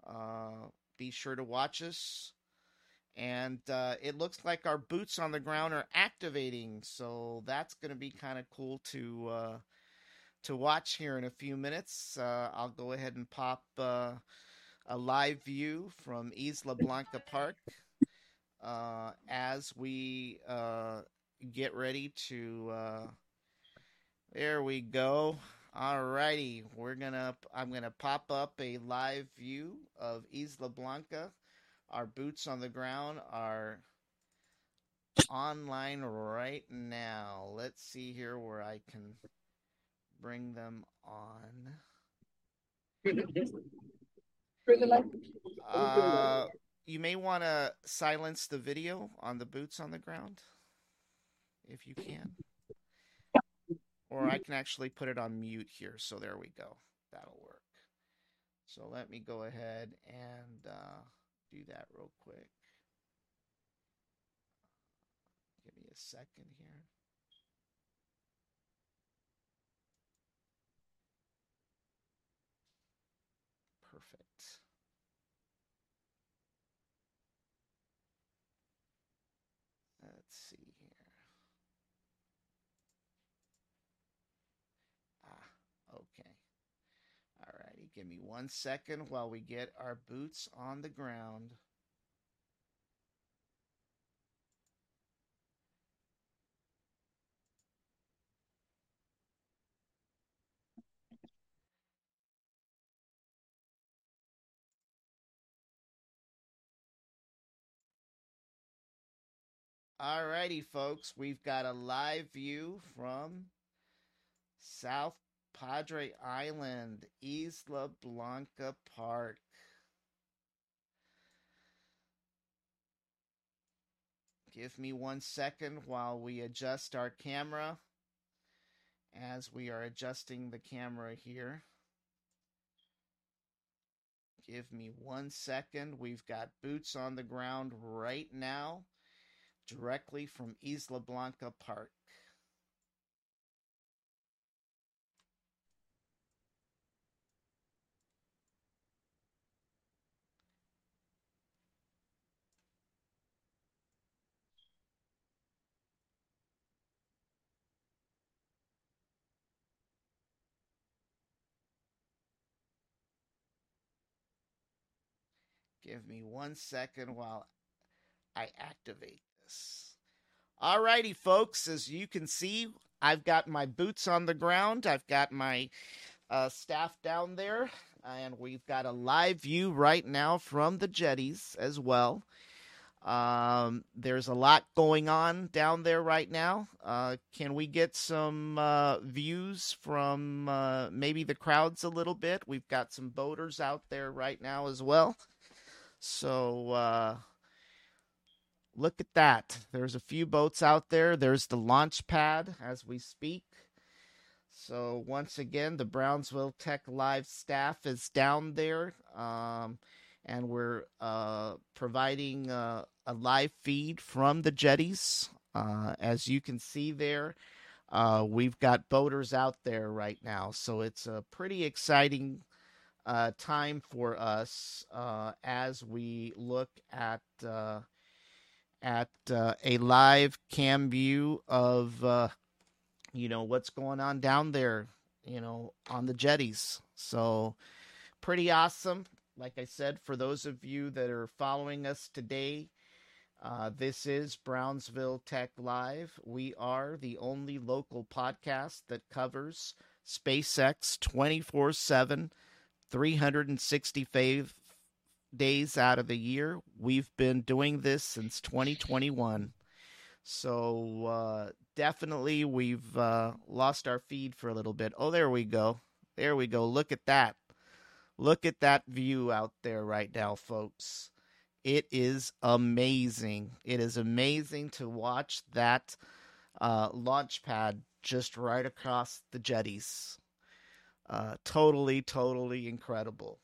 uh, be sure to watch us. And uh, it looks like our boots on the ground are activating, so that's going to be kind of cool to uh, to watch here in a few minutes. Uh, I'll go ahead and pop a live view from Isla Blanca Park uh, as we uh, get ready to. Uh, there we go. Alrighty, we're gonna. I'm gonna pop up a live view of Isla Blanca. Our boots on the ground are online right now. Let's see here where I can bring them on. Uh, you may want to silence the video on the boots on the ground if you can. Or I can actually put it on mute here. So there we go. That'll work. So let me go ahead and uh, do that real quick. Give me a second here. Give me one second while we get our boots on the ground. Alrighty, folks, we've got a live view from South Padre Island, Isla Blanca Park. Give me one second while we adjust our camera as we are adjusting the camera here. Give me one second. We've got boots on the ground right now, directly from Isla Blanca Park. Give me one second while I activate this. Alrighty, folks, as you can see, I've got my boots on the ground. I've got my uh, staff down there, and we've got a live view right now from the jetties as well. Um, there's a lot going on down there right now. Uh, can we get some uh, views from uh, maybe the crowds a little bit? We've got some boaters out there right now as well. So uh, look at that. There's a few boats out there. There's the launch pad as we speak. So once again, the Brownsville Tech Live staff is down there, um, and we're uh, providing uh, a live feed from the jetties. Uh, as you can see there, uh, we've got boaters out there right now, so it's a pretty exciting uh, time for us uh, as we look at uh, at uh, a live cam view of uh, you know what's going on down there, you know, on the jetties. So pretty awesome. Like I said, for those of you that are following us today, uh, this is Brownsville Tech Live. We are the only local podcast that covers SpaceX 24 7 365 days out of the year. We've been doing this since 2021. So uh, definitely we've uh, lost our feed for a little bit. Oh, there we go. There we go. Look at that. Look at that view out there right now, folks. It is amazing. It is amazing to watch that uh, launch pad just right across the jetties. Uh, totally, totally incredible.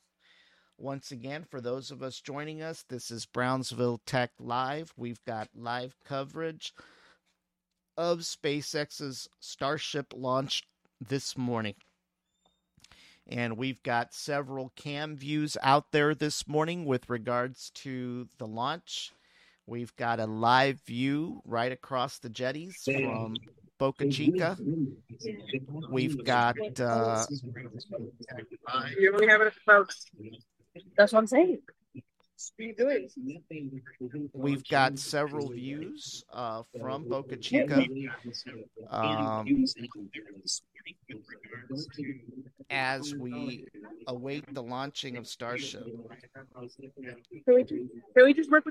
Once again, for those of us joining us, this is Brownsville Tech Live. We've got live coverage of SpaceX's Starship launch this morning. And we've got several cam views out there this morning with regards to the launch. We've got a live view right across the jetties from Boca Chica. We've got. Uh, you only have it, folks. That's what I'm saying. We've got several views uh, from Boca Chica. Um, as we await the launching of Starship. Can we, can we just work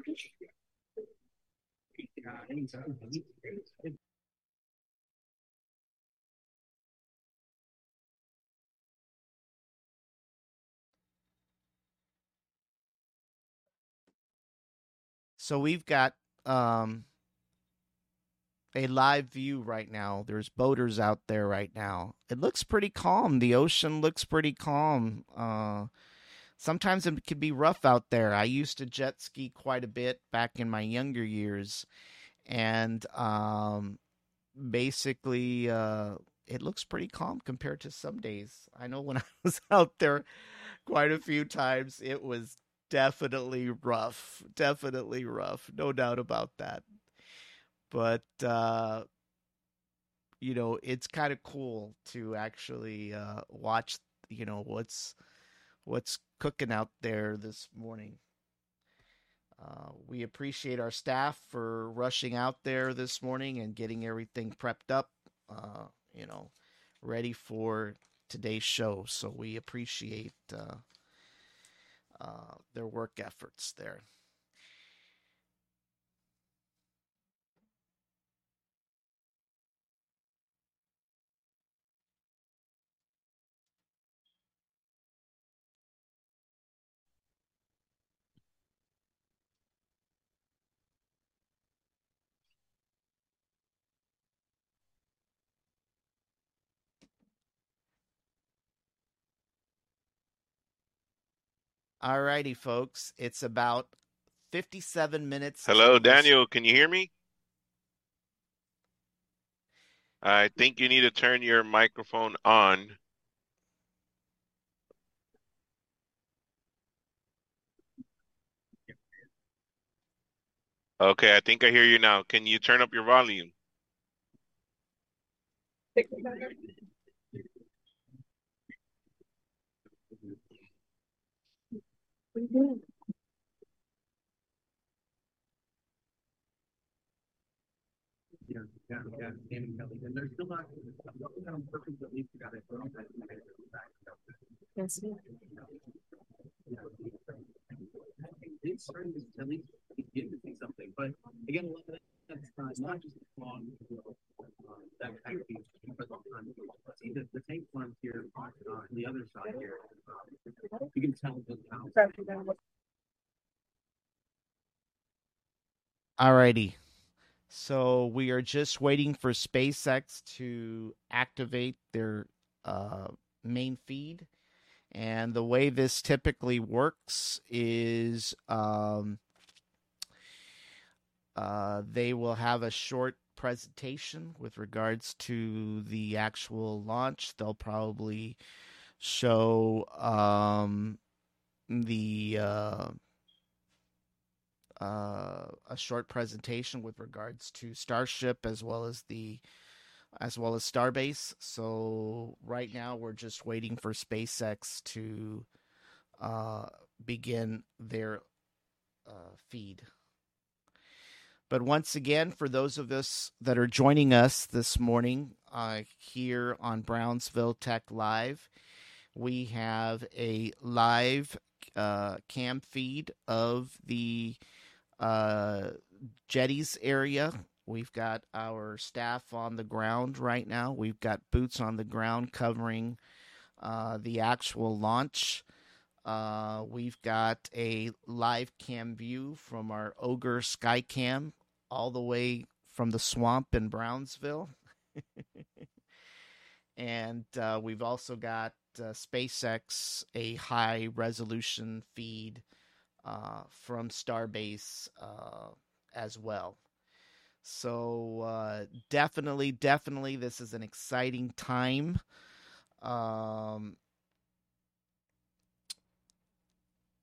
So we've got um, a live view right now. There's boaters out there right now. It looks pretty calm. The ocean looks pretty calm. Uh, sometimes it can be rough out there. I used to jet ski quite a bit back in my younger years, and um, basically, uh, it looks pretty calm compared to some days. I know when I was out there quite a few times, it was definitely rough. Definitely rough. No doubt about that. But uh you know, it's kind of cool to actually uh watch, you know, what's what's cooking out there this morning. Uh, we appreciate our staff for rushing out there this morning and getting everything prepped up, uh, you know, ready for today's show. So we appreciate uh, uh, their work efforts there. All righty, folks. It's about 57 minutes. Hello, Daniel. Can you hear me? I think you need to turn your microphone on. Okay, I think I hear you now. Can you turn up your volume? Yeah, yeah, yeah, Danny Kelly, and they're still not, I don't perfect, at least you got it. but I'm not- Yes. It's starting to at least begin to see something, but again, a lot of that's not, not just long, uh, that kind of thing, but see the, the tank farms here, uh, on the other side here, um, you can tell the house. All righty. So we are just waiting for SpaceX to activate their uh, main feed. And the way this typically works is um, uh, they will have a short presentation with regards to the actual launch. They'll probably show um, the. Uh, uh, a short presentation with regards to Starship as well as the as well as Starbase. So right now we're just waiting for SpaceX to uh, begin their uh, feed. But once again, for those of us that are joining us this morning uh, here on Brownsville Tech Live, we have a live uh, cam feed of the uh, jetties area. We've got our staff on the ground right now. We've got boots on the ground covering uh, the actual launch. Uh, we've got a live cam view from our Ogre Skycam all the way from the swamp in Brownsville. and uh, we've also got uh, SpaceX, a high resolution feed uh, from Starbase uh, as well. So uh, definitely, definitely, this is an exciting time. Um,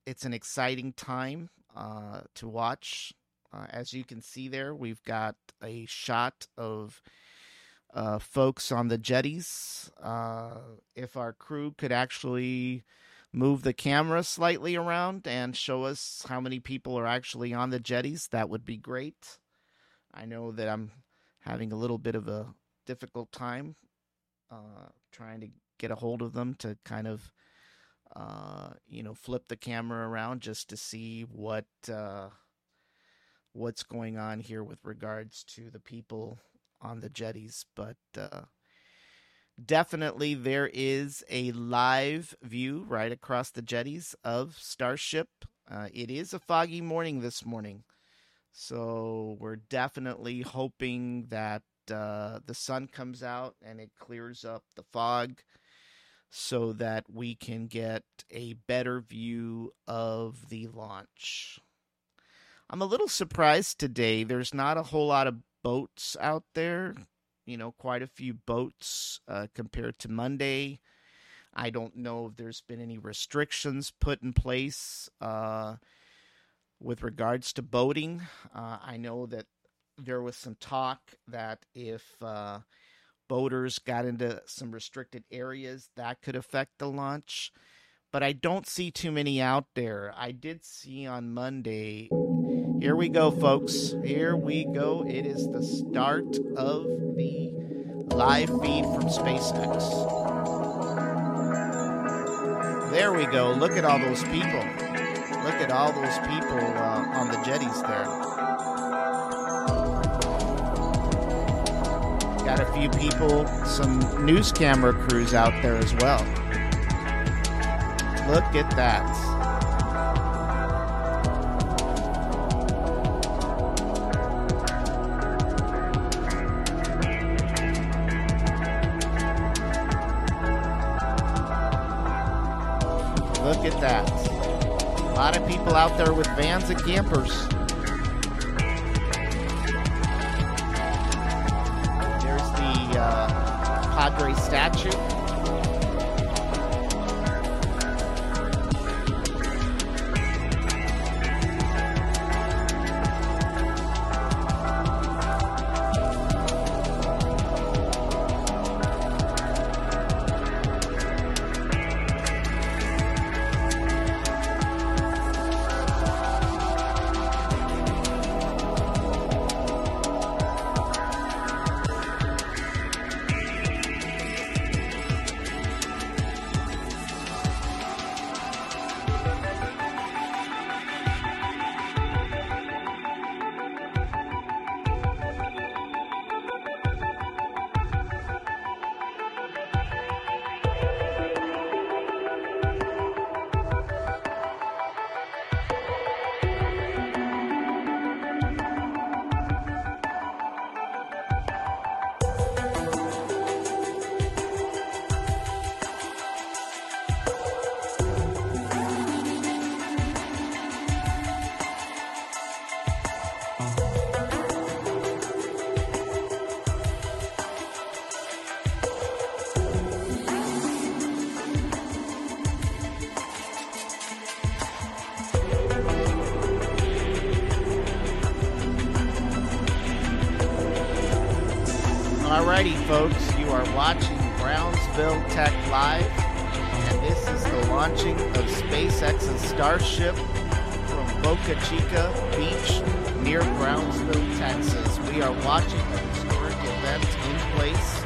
it's an exciting time uh, to watch. Uh, as you can see there, we've got a shot of uh, folks on the jetties. Uh, if our crew could actually move the camera slightly around and show us how many people are actually on the jetties, that would be great. I know that I'm having a little bit of a difficult time uh, trying to get a hold of them to kind of, uh, you know, flip the camera around just to see what uh, what's going on here with regards to the people on the jetties. But uh, definitely there is a live view right across the jetties of Starship. Uh, it is a foggy morning this morning. So we're definitely hoping that uh, the sun comes out and it clears up the fog so that we can get a better view of the launch. I'm a little surprised today. There's not a whole lot of boats out there. You know, quite a few boats uh, compared to Monday. I don't know if there's been any restrictions put in place uh, with regards to boating. Uh, I know that there was some talk that if uh, boaters got into some restricted areas, that could affect the launch. But I don't see too many out there. I did see on Monday. Here we go, folks. Here we go. It is the start of live feed from SpaceX. There we go. Look at all those people. Look at all those people uh, on the jetties there. Got a few people, some news camera crews out there as well. Look at that. Of people out there with vans and campers. There's the uh, Padre statue. Alrighty, folks, you are watching Brownsville Tech Live, and this is the launching of SpaceX's Starship from Boca Chica Beach near Brownsville, Texas. We are watching a historic event in place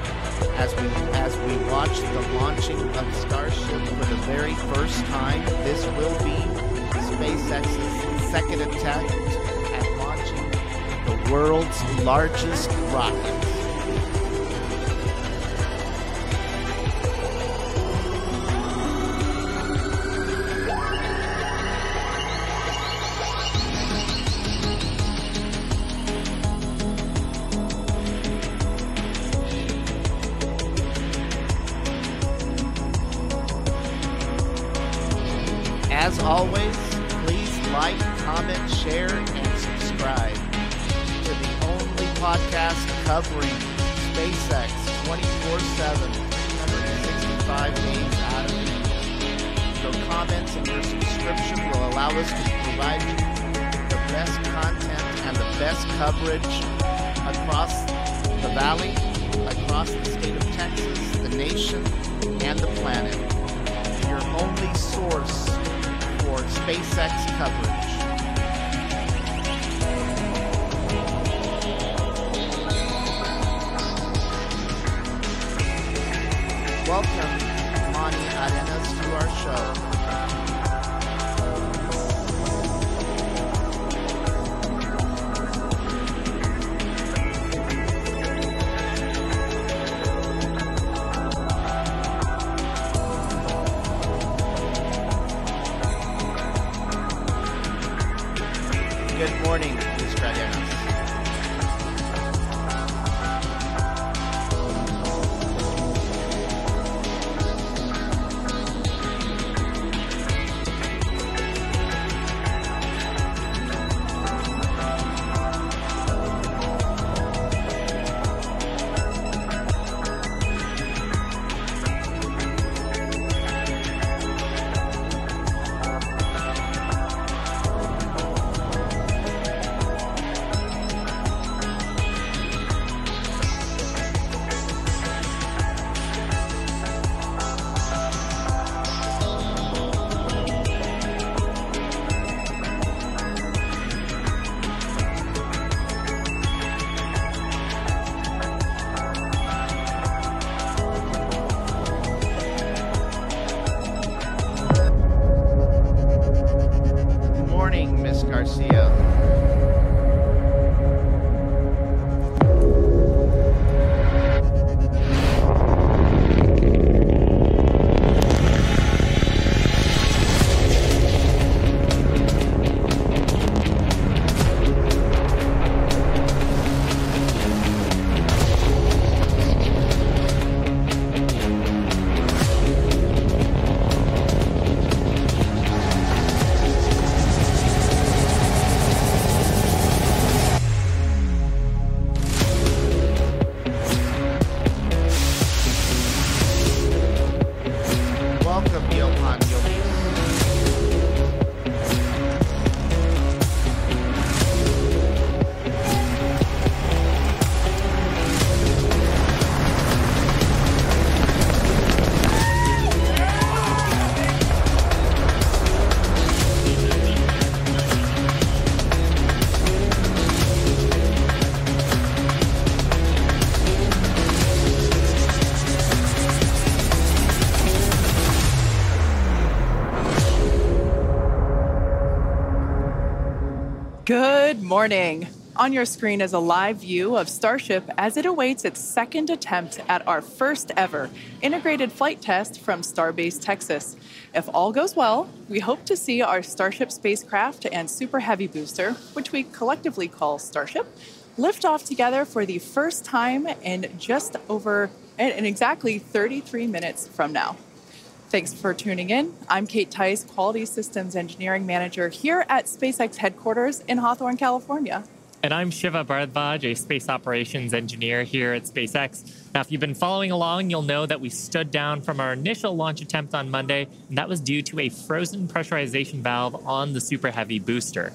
as we as we watch the launching of Starship for the very first time. This will be SpaceX's second attempt at launching the world's largest rocket. Neopunk. Morning. On your screen is a live view of Starship as it awaits its second attempt at our first ever integrated flight test from Starbase, Texas. If all goes well, we hope to see our Starship spacecraft and Super Heavy booster, which we collectively call Starship, lift off together for the first time in just over in exactly 33 minutes from now. Thanks for tuning in. I'm Kate Tice, Quality Systems Engineering Manager here at SpaceX headquarters in Hawthorne, California. And I'm Shiva Bharadwaj, a space operations engineer here at SpaceX. Now, if you've been following along, you'll know that we stood down from our initial launch attempt on Monday, and that was due to a frozen pressurization valve on the Super Heavy booster.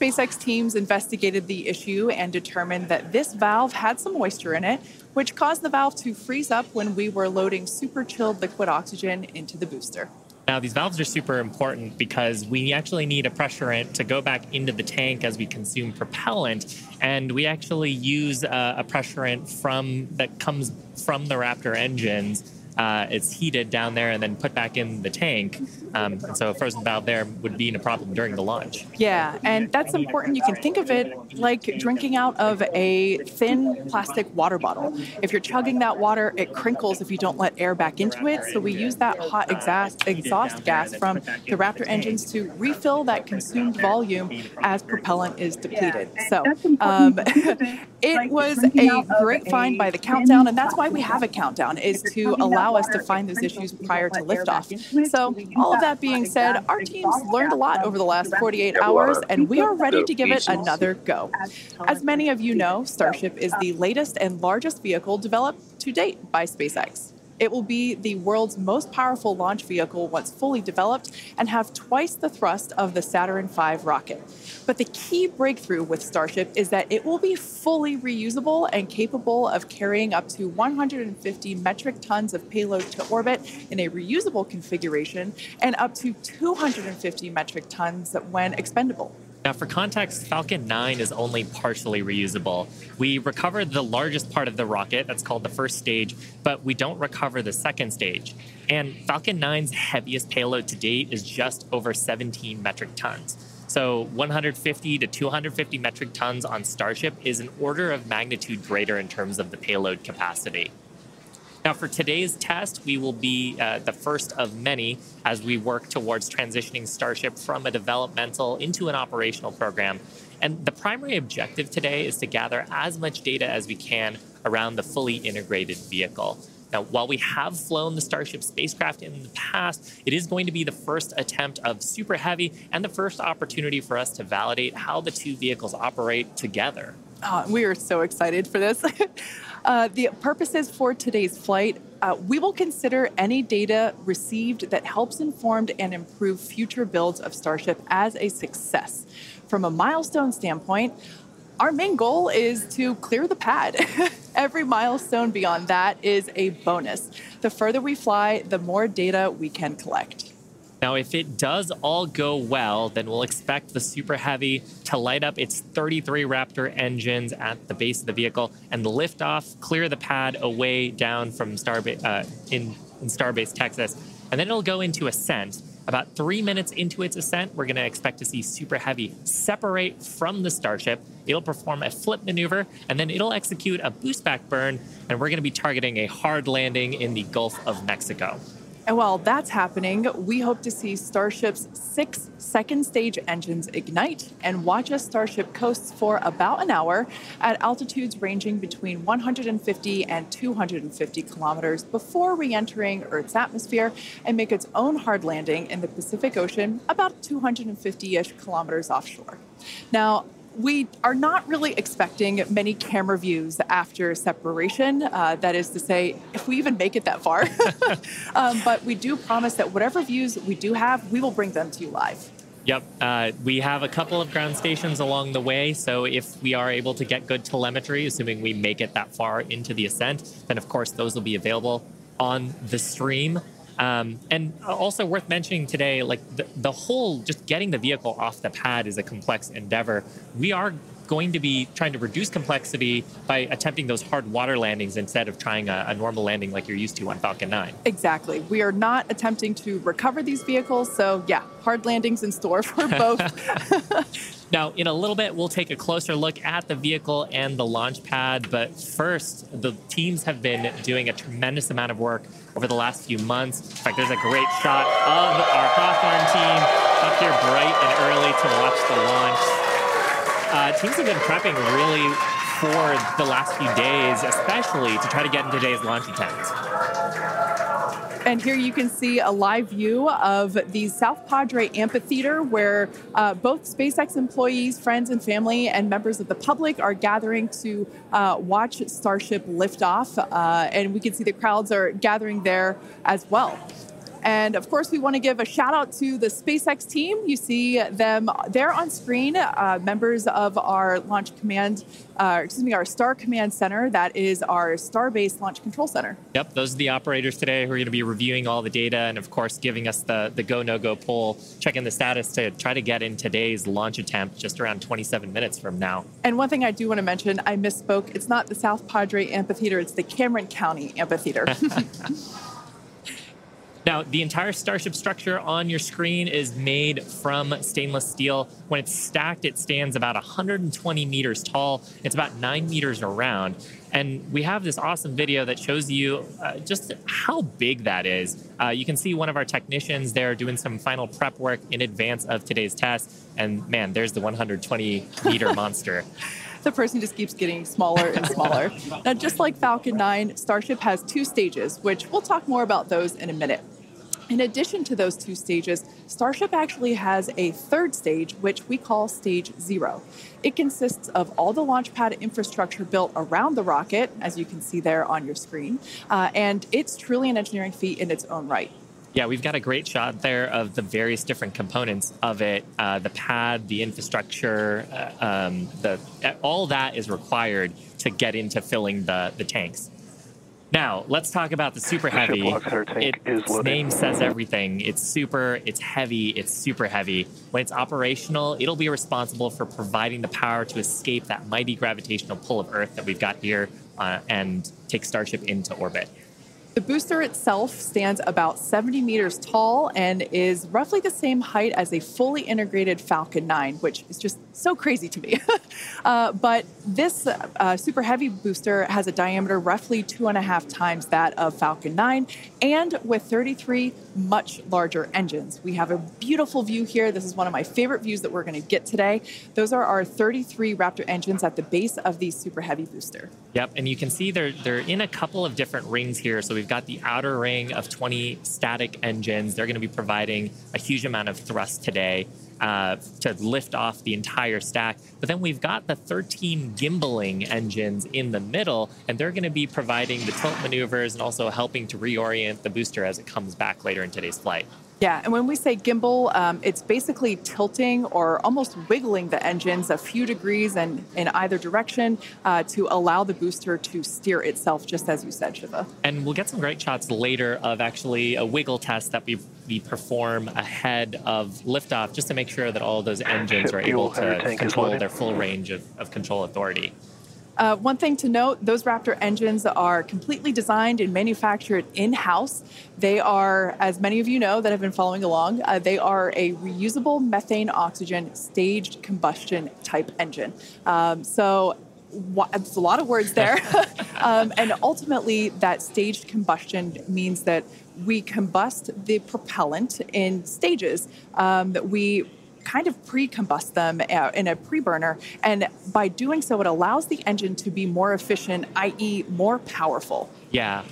SpaceX teams investigated the issue and determined that this valve had some moisture in it, which caused the valve to freeze up when we were loading super chilled liquid oxygen into the booster. Now, these valves are super important because we actually need a pressurant to go back into the tank as we consume propellant, and we actually use a, a pressurant from that comes from the Raptor engines uh, it's heated down there and then put back in the tank. Um, and so a frozen valve there would be a problem during the launch. Yeah, and that's important. You can think of it like drinking out of a thin plastic water bottle. If you're chugging that water, it crinkles if you don't let air back into it. So we use that hot exhaust, exhaust gas from the Raptor engines to refill that consumed volume as propellant is depleted. So um, it was a great find by the countdown, and that's why we have a countdown is to allow allow us to find those issues prior to liftoff. So, all of that being said, our teams learned a lot over the last 48 hours, and we are ready to give it another go. As many of you know, Starship is the latest and largest vehicle developed to date by SpaceX. It will be the world's most powerful launch vehicle once fully developed and have twice the thrust of the Saturn V rocket. But the key breakthrough with Starship is that it will be fully reusable and capable of carrying up to 150 metric tons of payload to orbit in a reusable configuration and up to 250 metric tons when expendable. Now, for context, Falcon 9 is only partially reusable. We recovered the largest part of the rocket, that's called the first stage, but we don't recover the second stage. And Falcon 9's heaviest payload to date is just over 17 metric tons. So 150 to 250 metric tons on Starship is an order of magnitude greater in terms of the payload capacity. Now, for today's test, we will be uh, the first of many as we work towards transitioning Starship from a developmental into an operational program. And the primary objective today is to gather as much data as we can around the fully integrated vehicle. Now, while we have flown the Starship spacecraft in the past, it is going to be the first attempt of Super Heavy and the first opportunity for us to validate how the two vehicles operate together. Oh, we are so excited for this. uh, the purposes for today's flight, uh, we will consider any data received that helps inform and improve future builds of Starship as a success. From a milestone standpoint, our main goal is to clear the pad. Every milestone beyond that is a bonus. The further we fly, the more data we can collect. Now, if it does all go well, then we'll expect the Super Heavy to light up its 33 Raptor engines at the base of the vehicle and lift off, clear the pad away down from Starbase uh, in, in Starbase, Texas, and then it'll go into ascent. About three minutes into its ascent, we're going to expect to see Super Heavy separate from the Starship. It'll perform a flip maneuver, and then it'll execute a boost back burn, and we're going to be targeting a hard landing in the Gulf of Mexico. And while that's happening, we hope to see Starship's six second stage engines ignite and watch as Starship coasts for about an hour at altitudes ranging between 150 and 250 kilometers before re entering Earth's atmosphere and make its own hard landing in the Pacific Ocean about 250 ish kilometers offshore. Now, we are not really expecting many camera views after separation. Uh, that is to say, if we even make it that far. um, but we do promise that whatever views we do have, we will bring them to you live. Yep. Uh, we have a couple of ground stations along the way. So if we are able to get good telemetry, assuming we make it that far into the ascent, then of course those will be available on the stream. Um, and also worth mentioning today, like the, the whole just getting the vehicle off the pad is a complex endeavor. We are going to be trying to reduce complexity by attempting those hard water landings instead of trying a, a, normal landing like you're used to on Falcon 9. Exactly. We are not attempting to recover these vehicles. So, yeah, hard landings in store for both. Now, in a little bit, we'll take a closer look at the vehicle and the launch pad. But first, the teams have been doing a tremendous amount of work over the last few months. In fact, there's a great shot of our Hawthorne team up here bright and early to watch the launch. Uh, teams have been prepping really for the last few days, especially to try to get in today's launch attempt. And here you can see a live view of the South Padre Amphitheater, where uh, both SpaceX employees, friends and family, and members of the public are gathering to uh, watch Starship lift off. Uh, and we can see the crowds are gathering there as well. And of course, we want to give a shout out to the SpaceX team. You see them there on screen, uh, members of our Launch Command, uh, excuse me, our Star Command Center. That is our Starbase Launch Control Center. Yep, those are the operators today who are going to be reviewing all the data and, of course, giving us the, the go no go poll, checking the status to try to get in today's launch attempt just around 27 minutes from now. And one thing I do want to mention, I misspoke. It's not the South Padre Amphitheater, it's the Cameron County Amphitheater. Now, the entire Starship structure on your screen is made from stainless steel. When it's stacked, it stands about 120 meters tall. It's about nine meters around. And we have this awesome video that shows you uh, just how big that is. Uh, you can see one of our technicians there doing some final prep work in advance of today's test. And man, there's the 120 meter monster the person just keeps getting smaller and smaller. now, just like Falcon 9, Starship has two stages, which we'll talk more about those in a minute. In addition to those two stages, Starship actually has a third stage, which we call Stage Zero. It consists of all the launch pad infrastructure built around the rocket, as you can see there on your screen, uh, and it's truly an engineering feat in its own right. Yeah, we've got a great shot there of the various different components of it. Uh, the pad, the infrastructure, uh, um, the all that is required to get into filling the the tanks. Now let's talk about the super heavy. Its name says everything. It's super. It's heavy. It's super heavy. When it's operational, it'll be responsible for providing the power to escape that mighty gravitational pull of Earth that we've got here uh, and take Starship into orbit. The booster itself stands about 70 meters tall and is roughly the same height as a fully integrated Falcon 9, which is just so crazy to me. uh, but this uh, super heavy booster has a diameter roughly two and a half times that of Falcon 9 and with 33 much larger engines. We have a beautiful view here. This is one of my favorite views that we're going to get today. Those are our 33 Raptor engines at the base of the super heavy booster. Yep, and you can see they're they're in a couple of different rings here. So we've got the outer ring of 20 static engines. They're going to be providing a huge amount of thrust today uh, to lift off the entire stack. But then we've got the 13 gimbaling engines in the middle, and they're going to be providing the tilt maneuvers and also helping to reorient the booster as it comes back later in today's flight. Yeah, and when we say gimbal, um, it's basically tilting or almost wiggling the engines a few degrees and in either direction uh, to allow the booster to steer itself, just as you said, Shiva. And we'll get some great shots later of actually a wiggle test that we we perform ahead of liftoff, just to make sure that all those engines are able to control their full range of, of control authority. Uh, one thing to note those Raptor engines are completely designed and manufactured in house. They are, as many of you know that have been following along, uh, they are a reusable methane oxygen staged combustion type engine. Um, so, it's a lot of words there. um, and ultimately, that staged combustion means that we combust the propellant in stages. Um, that we kind of pre-combust them uh, in a pre-burner and by doing so it allows the engine to be more efficient i.e more powerful yeah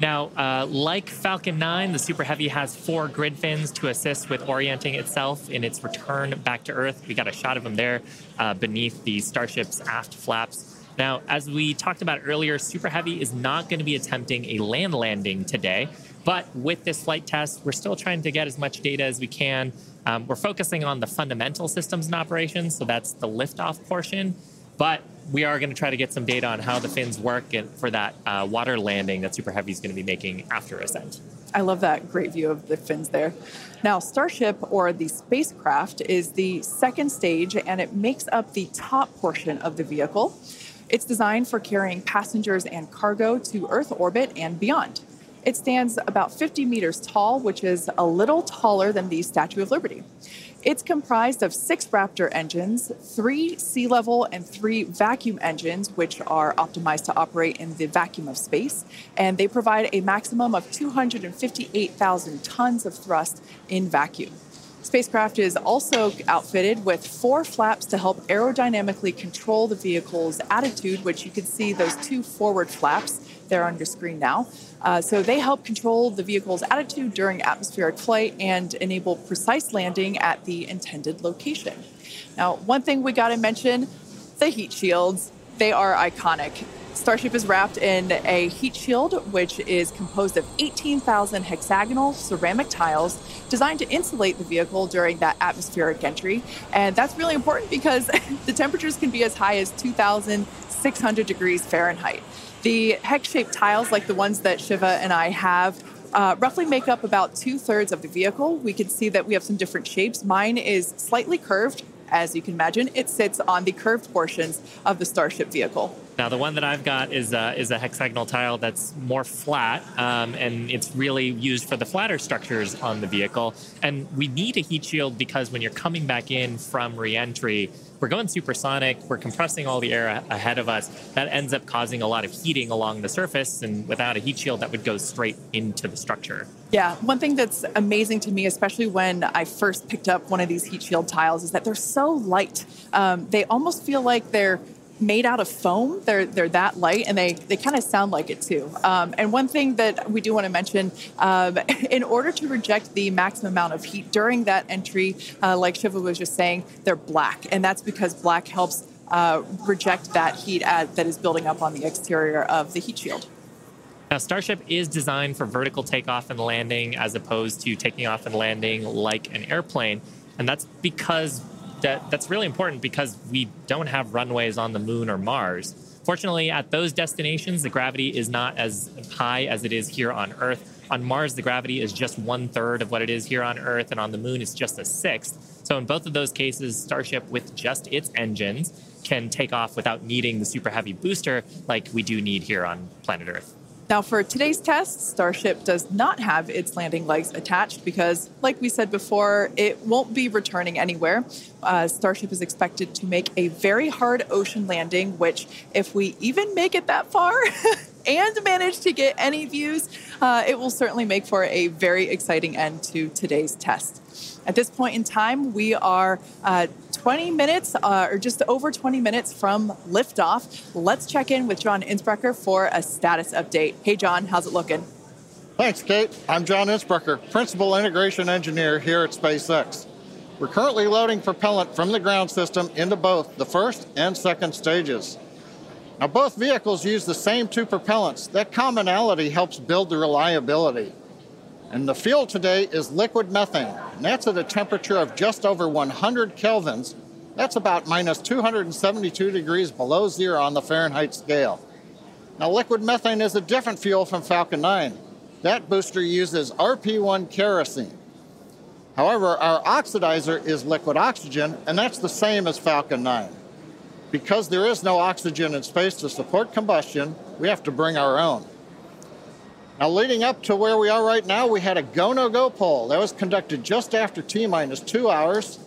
now, uh, like Falcon 9, the Super Heavy has four grid fins to assist with orienting itself in its return back to Earth. We got a shot of them there uh, beneath the Starship's aft flaps. Now, as we talked about earlier, Super Heavy is not going to be attempting a land landing today. But with this flight test, we're still trying to get as much data as we can um, we're focusing on the fundamental systems and operations, so that's the liftoff portion. But we are going to try to get some data on how the fins work for that uh, water landing that Super Heavy is going to be making after ascent. I love that great view of the fins there. Now, Starship or the spacecraft is the second stage and it makes up the top portion of the vehicle. It's designed for carrying passengers and cargo to Earth orbit and beyond. It stands about 50 meters tall, which is a little taller than the Statue of Liberty. It's comprised of six Raptor engines, three sea level and three vacuum engines, which are optimized to operate in the vacuum of space. And they provide a maximum of 258,000 tons of thrust in vacuum. Spacecraft is also outfitted with four flaps to help aerodynamically control the vehicle's attitude, which you can see those two forward flaps there on your screen now. Uh, so they help control the vehicle's attitude during atmospheric flight and enable precise landing at the intended location. Now, one thing we got to mention the heat shields. They are iconic. Starship is wrapped in a heat shield, which is composed of 18,000 hexagonal ceramic tiles designed to insulate the vehicle during that atmospheric entry. And that's really important because the temperatures can be as high as 2,600 degrees Fahrenheit. The hex shaped tiles, like the ones that Shiva and I have, uh, roughly make up about two thirds of the vehicle. We can see that we have some different shapes. Mine is slightly curved. As you can imagine, it sits on the curved portions of the Starship vehicle. Now, the one that I've got is a, is a hexagonal tile that's more flat, um, and it's really used for the flatter structures on the vehicle. And we need a heat shield because when you're coming back in from reentry, we're going supersonic, we're compressing all the air ahead of us. That ends up causing a lot of heating along the surface, and without a heat shield, that would go straight into the structure. Yeah, one thing that's amazing to me, especially when I first picked up one of these heat shield tiles, is that they're so light. Um, they almost feel like they're made out of foam. They're they're that light, and they they kind of sound like it too. Um, and one thing that we do want to mention, um, in order to reject the maximum amount of heat during that entry, uh, like Shiva was just saying, they're black, and that's because black helps uh, reject that heat at, that is building up on the exterior of the heat shield. Now, Starship is designed for vertical takeoff and landing as opposed to taking off and landing like an airplane. And that's because that that's really important because we don't have runways on the moon or Mars. Fortunately, at those destinations, the gravity is not as high as it is here on Earth. On Mars, the gravity is just one third of what it is here on Earth, and on the moon, it's just a sixth. So, in both of those cases, Starship, with just its engines, can take off without needing the super heavy booster like we do need here on planet Earth. Now, for today's test, Starship does not have its landing legs attached because, like we said before, it won't be returning anywhere. Uh, Starship is expected to make a very hard ocean landing, which, if we even make it that far and manage to get any views, uh, it will certainly make for a very exciting end to today's test. At this point in time, we are uh, 20 minutes, uh, or just over 20 minutes from liftoff. Let's check in with John Insprucker for a status update. Hey, John, how's it looking? Thanks, Kate. I'm John Insprucker, Principal Integration Engineer here at SpaceX. We're currently loading propellant from the ground system into both the first and second stages. Now, both vehicles use the same two propellants. That commonality helps build the reliability. And the fuel today is liquid methane. And that's at a temperature of just over 100 kelvins. That's about minus 272 degrees below zero on the Fahrenheit scale. Now, liquid methane is a different fuel from Falcon 9. That booster uses RP1 kerosene. However, our oxidizer is liquid oxygen, and that's the same as Falcon 9. Because there is no oxygen in space to support combustion, we have to bring our own. Now, leading up to where we are right now, we had a go no go poll that was conducted just after T minus two hours.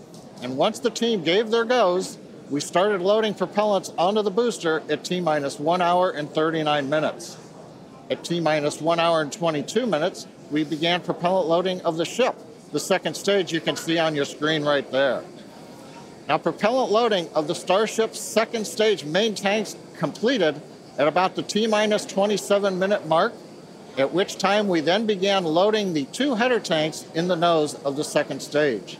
And once the team gave their goes, we started loading propellants onto the booster at T minus one hour and 39 minutes. At T minus one hour and 22 minutes, we began propellant loading of the ship, the second stage you can see on your screen right there. Now, propellant loading of the Starship's second stage main tanks completed at about the T minus 27 minute mark at which time we then began loading the two header tanks in the nose of the second stage.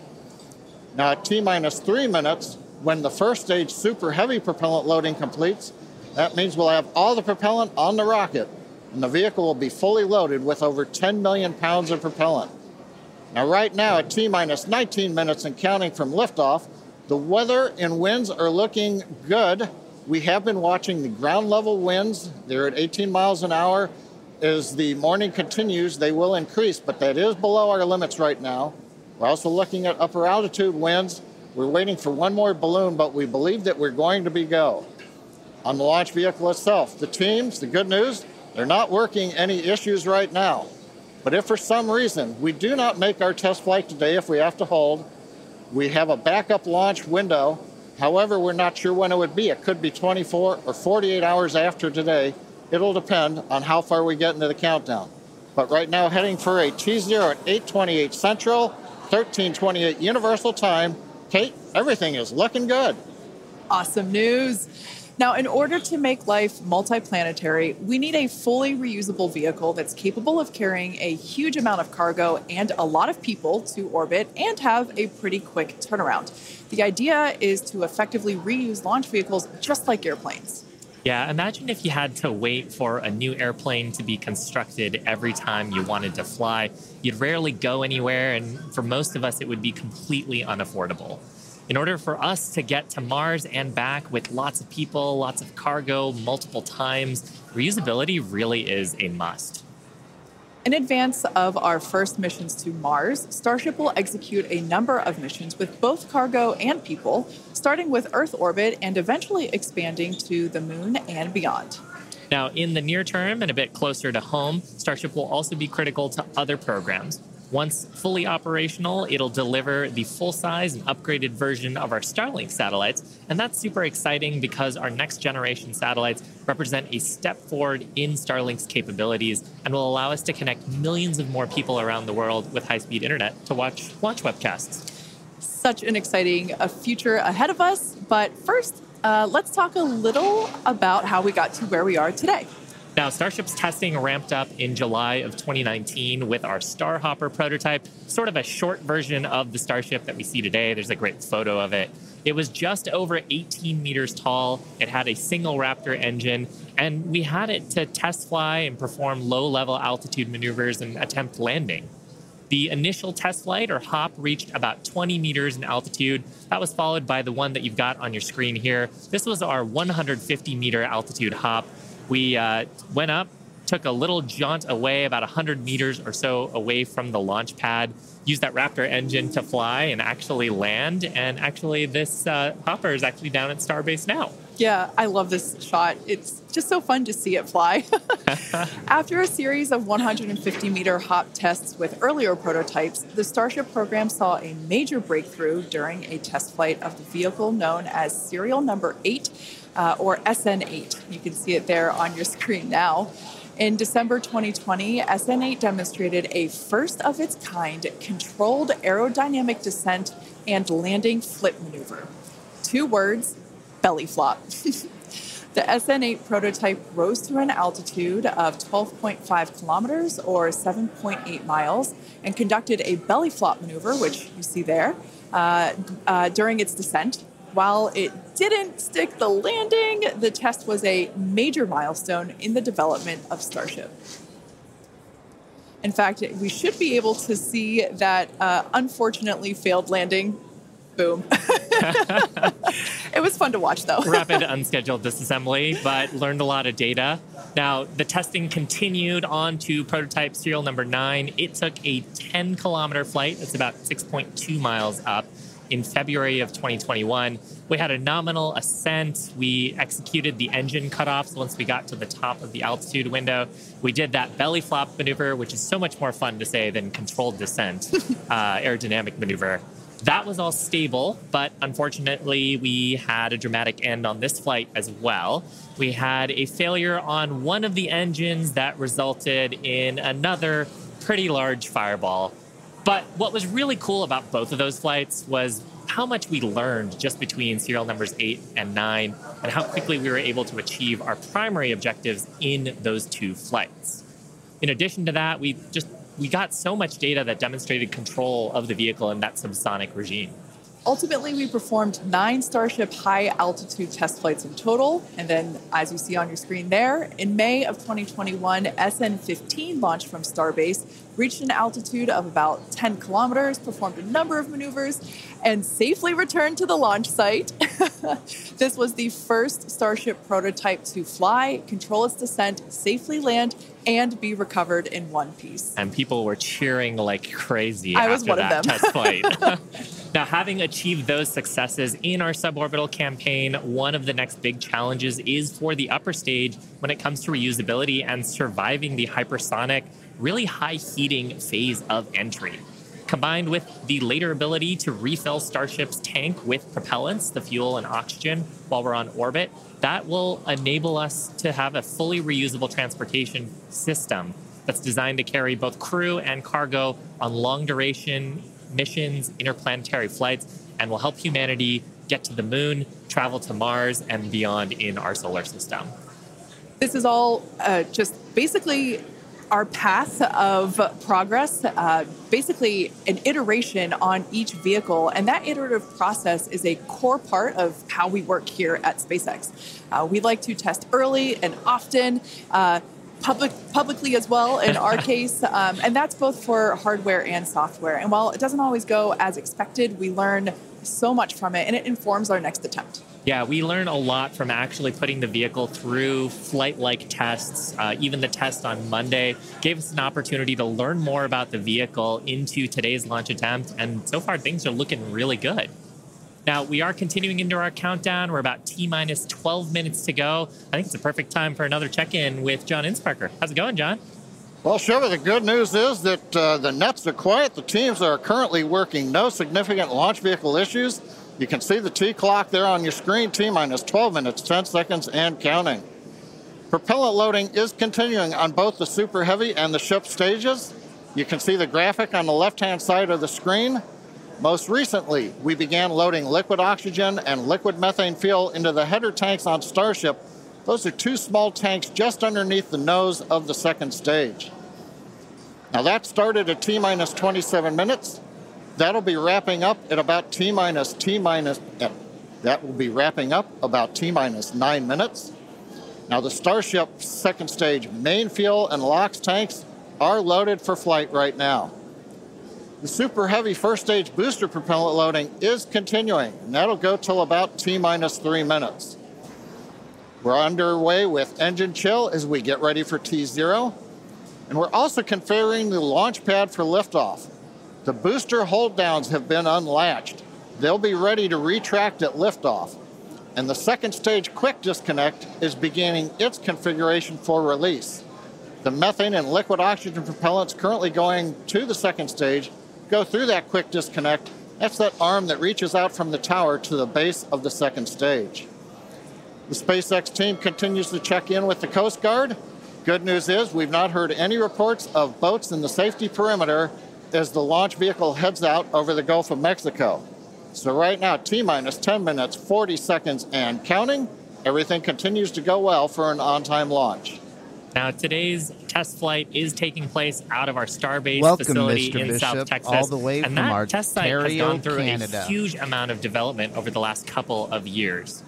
Now, at T minus three minutes, when the first stage super heavy propellant loading completes, that means we'll have all the propellant on the rocket, and the vehicle will be fully loaded with over 10 million pounds of propellant. Now, right now, at T minus 19 minutes and counting from liftoff, the weather and winds are looking good. We have been watching the ground level winds. They're at 18 miles an hour as the morning continues, they will increase, but that is below our limits right now. We're also looking at upper altitude winds. We're waiting for one more balloon, but we believe that we're going to be go. On the launch vehicle itself, the teams, the good news, they're not working any issues right now. But if for some reason we do not make our test flight today, if we have to hold, We have a backup launch window. However, we're not sure when it would be. It could be 24 or 48 hours after today. It'll depend on how far we get into the countdown. But right now, heading for a T0 at 828 Central, 1328 Universal Time. Kate, everything is looking good. Awesome news. Now, in order to make life multiplanetary, we need a fully reusable vehicle that's capable of carrying a huge amount of cargo and a lot of people to orbit and have a pretty quick turnaround. The idea is to effectively reuse launch vehicles just like airplanes. Yeah, imagine if you had to wait for a new airplane to be constructed every time you wanted to fly. You'd rarely go anywhere, and for most of us, it would be completely unaffordable. In order for us to get to Mars and back with lots of people, lots of cargo, multiple times, reusability really is a must. In advance of our first missions to Mars, Starship will execute a number of missions with both cargo and people, starting with Earth orbit and eventually expanding to the moon and beyond. Now, in the near term and a bit closer to home, Starship will also be critical to other programs. Once fully operational, it'll deliver the full size and upgraded version of our Starlink satellites. And that's super exciting because our next generation satellites represent a step forward in Starlink's capabilities and will allow us to connect millions of more people around the world with high speed internet to watch webcasts. Such an exciting uh, future ahead of us. But first, uh, let's talk a little about how we got to where we are today. Now, Starship's testing ramped up in July of 2019 with our Starhopper prototype, sort of a short version of the Starship that we see today. There's a great photo of it. It was just over 18 meters tall. It had a single Raptor engine, and we had it to test fly and perform low level altitude maneuvers and attempt landing. The initial test flight or hop reached about 20 meters in altitude. That was followed by the one that you've got on your screen here. This was our 150 meter altitude hop. We uh, went up, took a little jaunt away, about 100 meters or so away from the launch pad, used that Raptor engine to fly and actually land. And actually, this uh, hopper is actually down at Starbase now. Yeah, I love this shot. It's just so fun to see it fly. After a series of 150 meter hop tests with earlier prototypes, the Starship program saw a major breakthrough during a test flight of the vehicle known as serial number 8 uh, or SN8. You can see it there on your screen now. In December 2020, SN8 demonstrated a first of its kind controlled aerodynamic descent and landing flip maneuver. Two words belly flop. the SN8 prototype rose to an altitude of 12.5 kilometers or 7.8 miles and conducted a belly flop maneuver, which you see there, uh, uh, during its descent. While it didn't stick the landing, the test was a major milestone in the development of Starship. In fact, we should be able to see that uh, unfortunately failed landing. Boom. it was fun to watch, though. Rapid unscheduled disassembly, but learned a lot of data. Now, the testing continued on to prototype serial number nine. It took a 10 kilometer flight, that's about 6.2 miles up in February of 2021. We had a nominal ascent. We executed the engine cutoffs once we got to the top of the altitude window. We did that belly flop maneuver, which is so much more fun to say than controlled descent uh, aerodynamic maneuver. That was all stable, but unfortunately, we had a dramatic end on this flight as well. We had a failure on one of the engines that resulted in another pretty large fireball but what was really cool about both of those flights was how much we learned just between serial numbers eight and nine, and how quickly we were able to achieve our primary objectives in those two flights. In addition to that, we just we got so much data that demonstrated control of the vehicle in that subsonic regime. Ultimately, we performed nine Starship high altitude test flights in total. And then, as you see on your screen there, in May of 2021, SN 15 launched from Starbase, reached an altitude of about 10 kilometers, performed a number of maneuvers, and safely returned to the launch site. this was the first Starship prototype to fly, control its descent, safely land, and be recovered in one piece. And people were cheering like crazy I after that test flight. now, having achieved those successes in our suborbital campaign, one of the next big challenges is for the upper stage when it comes to reusability and surviving the hypersonic, really high heating phase of entry. Combined with the later ability to refill Starship's tank with propellants, the fuel and oxygen, while we're on orbit, that will enable us to have a fully reusable transportation system that's designed to carry both crew and cargo on long duration missions, interplanetary flights, and will help humanity get to the moon, travel to Mars, and beyond in our solar system. This is all uh, just basically our path of progress, uh, basically an iteration on each vehicle. And that iterative process is a core part of how we work here at SpaceX. Uh, we like to test early and often. Uh, public, publicly as well in our case, um, and that's both for hardware and software. And while it doesn't always go as expected, we learn so much from it, and it informs our next attempt. Yeah, we learn a lot from actually putting the vehicle through flight like tests. Uh, even the test on Monday gave us an opportunity to learn more about the vehicle into today's launch attempt. And so far, things are looking really good. Now, we are continuing into our countdown. We're about T minus 12 minutes to go. I think it's a perfect time for another check in with John Insprucker. How's it going, John? Well, Shiva, the good news is that uh, the nets are quiet. The teams are currently working. No significant launch vehicle issues. You can see the T clock there on your screen, T minus 12 minutes, 10 seconds, and counting. Propellant loading is continuing on both the Super Heavy and the ship stages. You can see the graphic on the left hand side of the screen. Most recently, we began loading liquid oxygen and liquid methane fuel into the header tanks on Starship. Those are two small tanks just underneath the nose of the second stage. Now that started at T minus 27 minutes. That'll be wrapping up at about T minus T minus, that will be wrapping up about T minus nine minutes. Now the Starship second stage main fuel and LOX tanks are loaded for flight right now. The super heavy first stage booster propellant loading is continuing, and that'll go till about T minus three minutes. We're underway with engine chill as we get ready for T0, and we're also configuring the launch pad for liftoff. The booster hold downs have been unlatched. They'll be ready to retract at liftoff. And the second stage quick disconnect is beginning its configuration for release. The methane and liquid oxygen propellants currently going to the second stage go through that quick disconnect. That's that arm that reaches out from the tower to the base of the second stage. The SpaceX team continues to check in with the Coast Guard. Good news is we've not heard any reports of boats in the safety perimeter as the launch vehicle heads out over the Gulf of Mexico. So right now, T minus 10 minutes, 40 seconds, and counting. Everything continues to go well for an on-time launch. Now, today's test flight is taking place out of our Starbase Welcome, facility Mr. in Bishop, South Texas. all the way and from that our test site has gone through Canada. a huge amount of development over the last couple of years.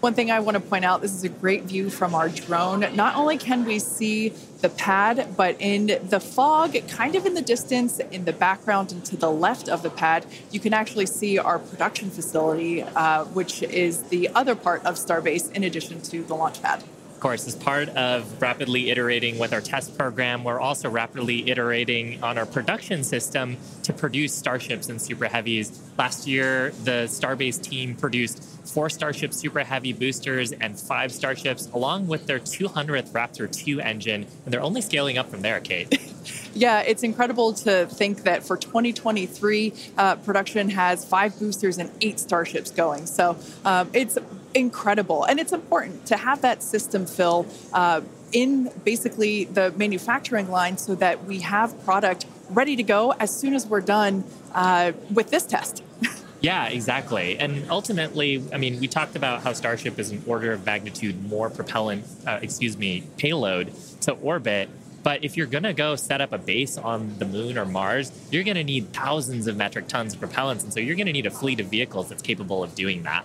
One thing I want to point out this is a great view from our drone. Not only can we see the pad, but in the fog, kind of in the distance, in the background and to the left of the pad, you can actually see our production facility, uh, which is the other part of Starbase in addition to the launch pad. Course, as part of rapidly iterating with our test program, we're also rapidly iterating on our production system to produce Starships and Super Heavies. Last year, the Starbase team produced four Starship Super Heavy boosters and five Starships, along with their 200th Raptor 2 engine, and they're only scaling up from there, Kate. Yeah, it's incredible to think that for 2023, uh, production has five boosters and eight starships going. So um, it's incredible. And it's important to have that system fill uh, in basically the manufacturing line so that we have product ready to go as soon as we're done uh, with this test. Yeah, exactly. And ultimately, I mean, we talked about how Starship is an order of magnitude more propellant, uh, excuse me, payload to orbit. But if you're going to go set up a base on the moon or Mars, you're going to need thousands of metric tons of propellants. And so you're going to need a fleet of vehicles that's capable of doing that.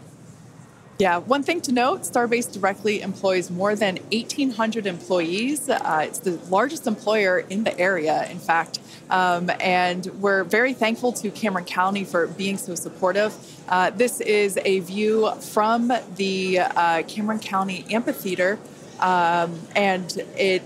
Yeah, one thing to note Starbase directly employs more than 1,800 employees. Uh, it's the largest employer in the area, in fact. Um, and we're very thankful to Cameron County for being so supportive. Uh, this is a view from the uh, Cameron County Amphitheater, um, and it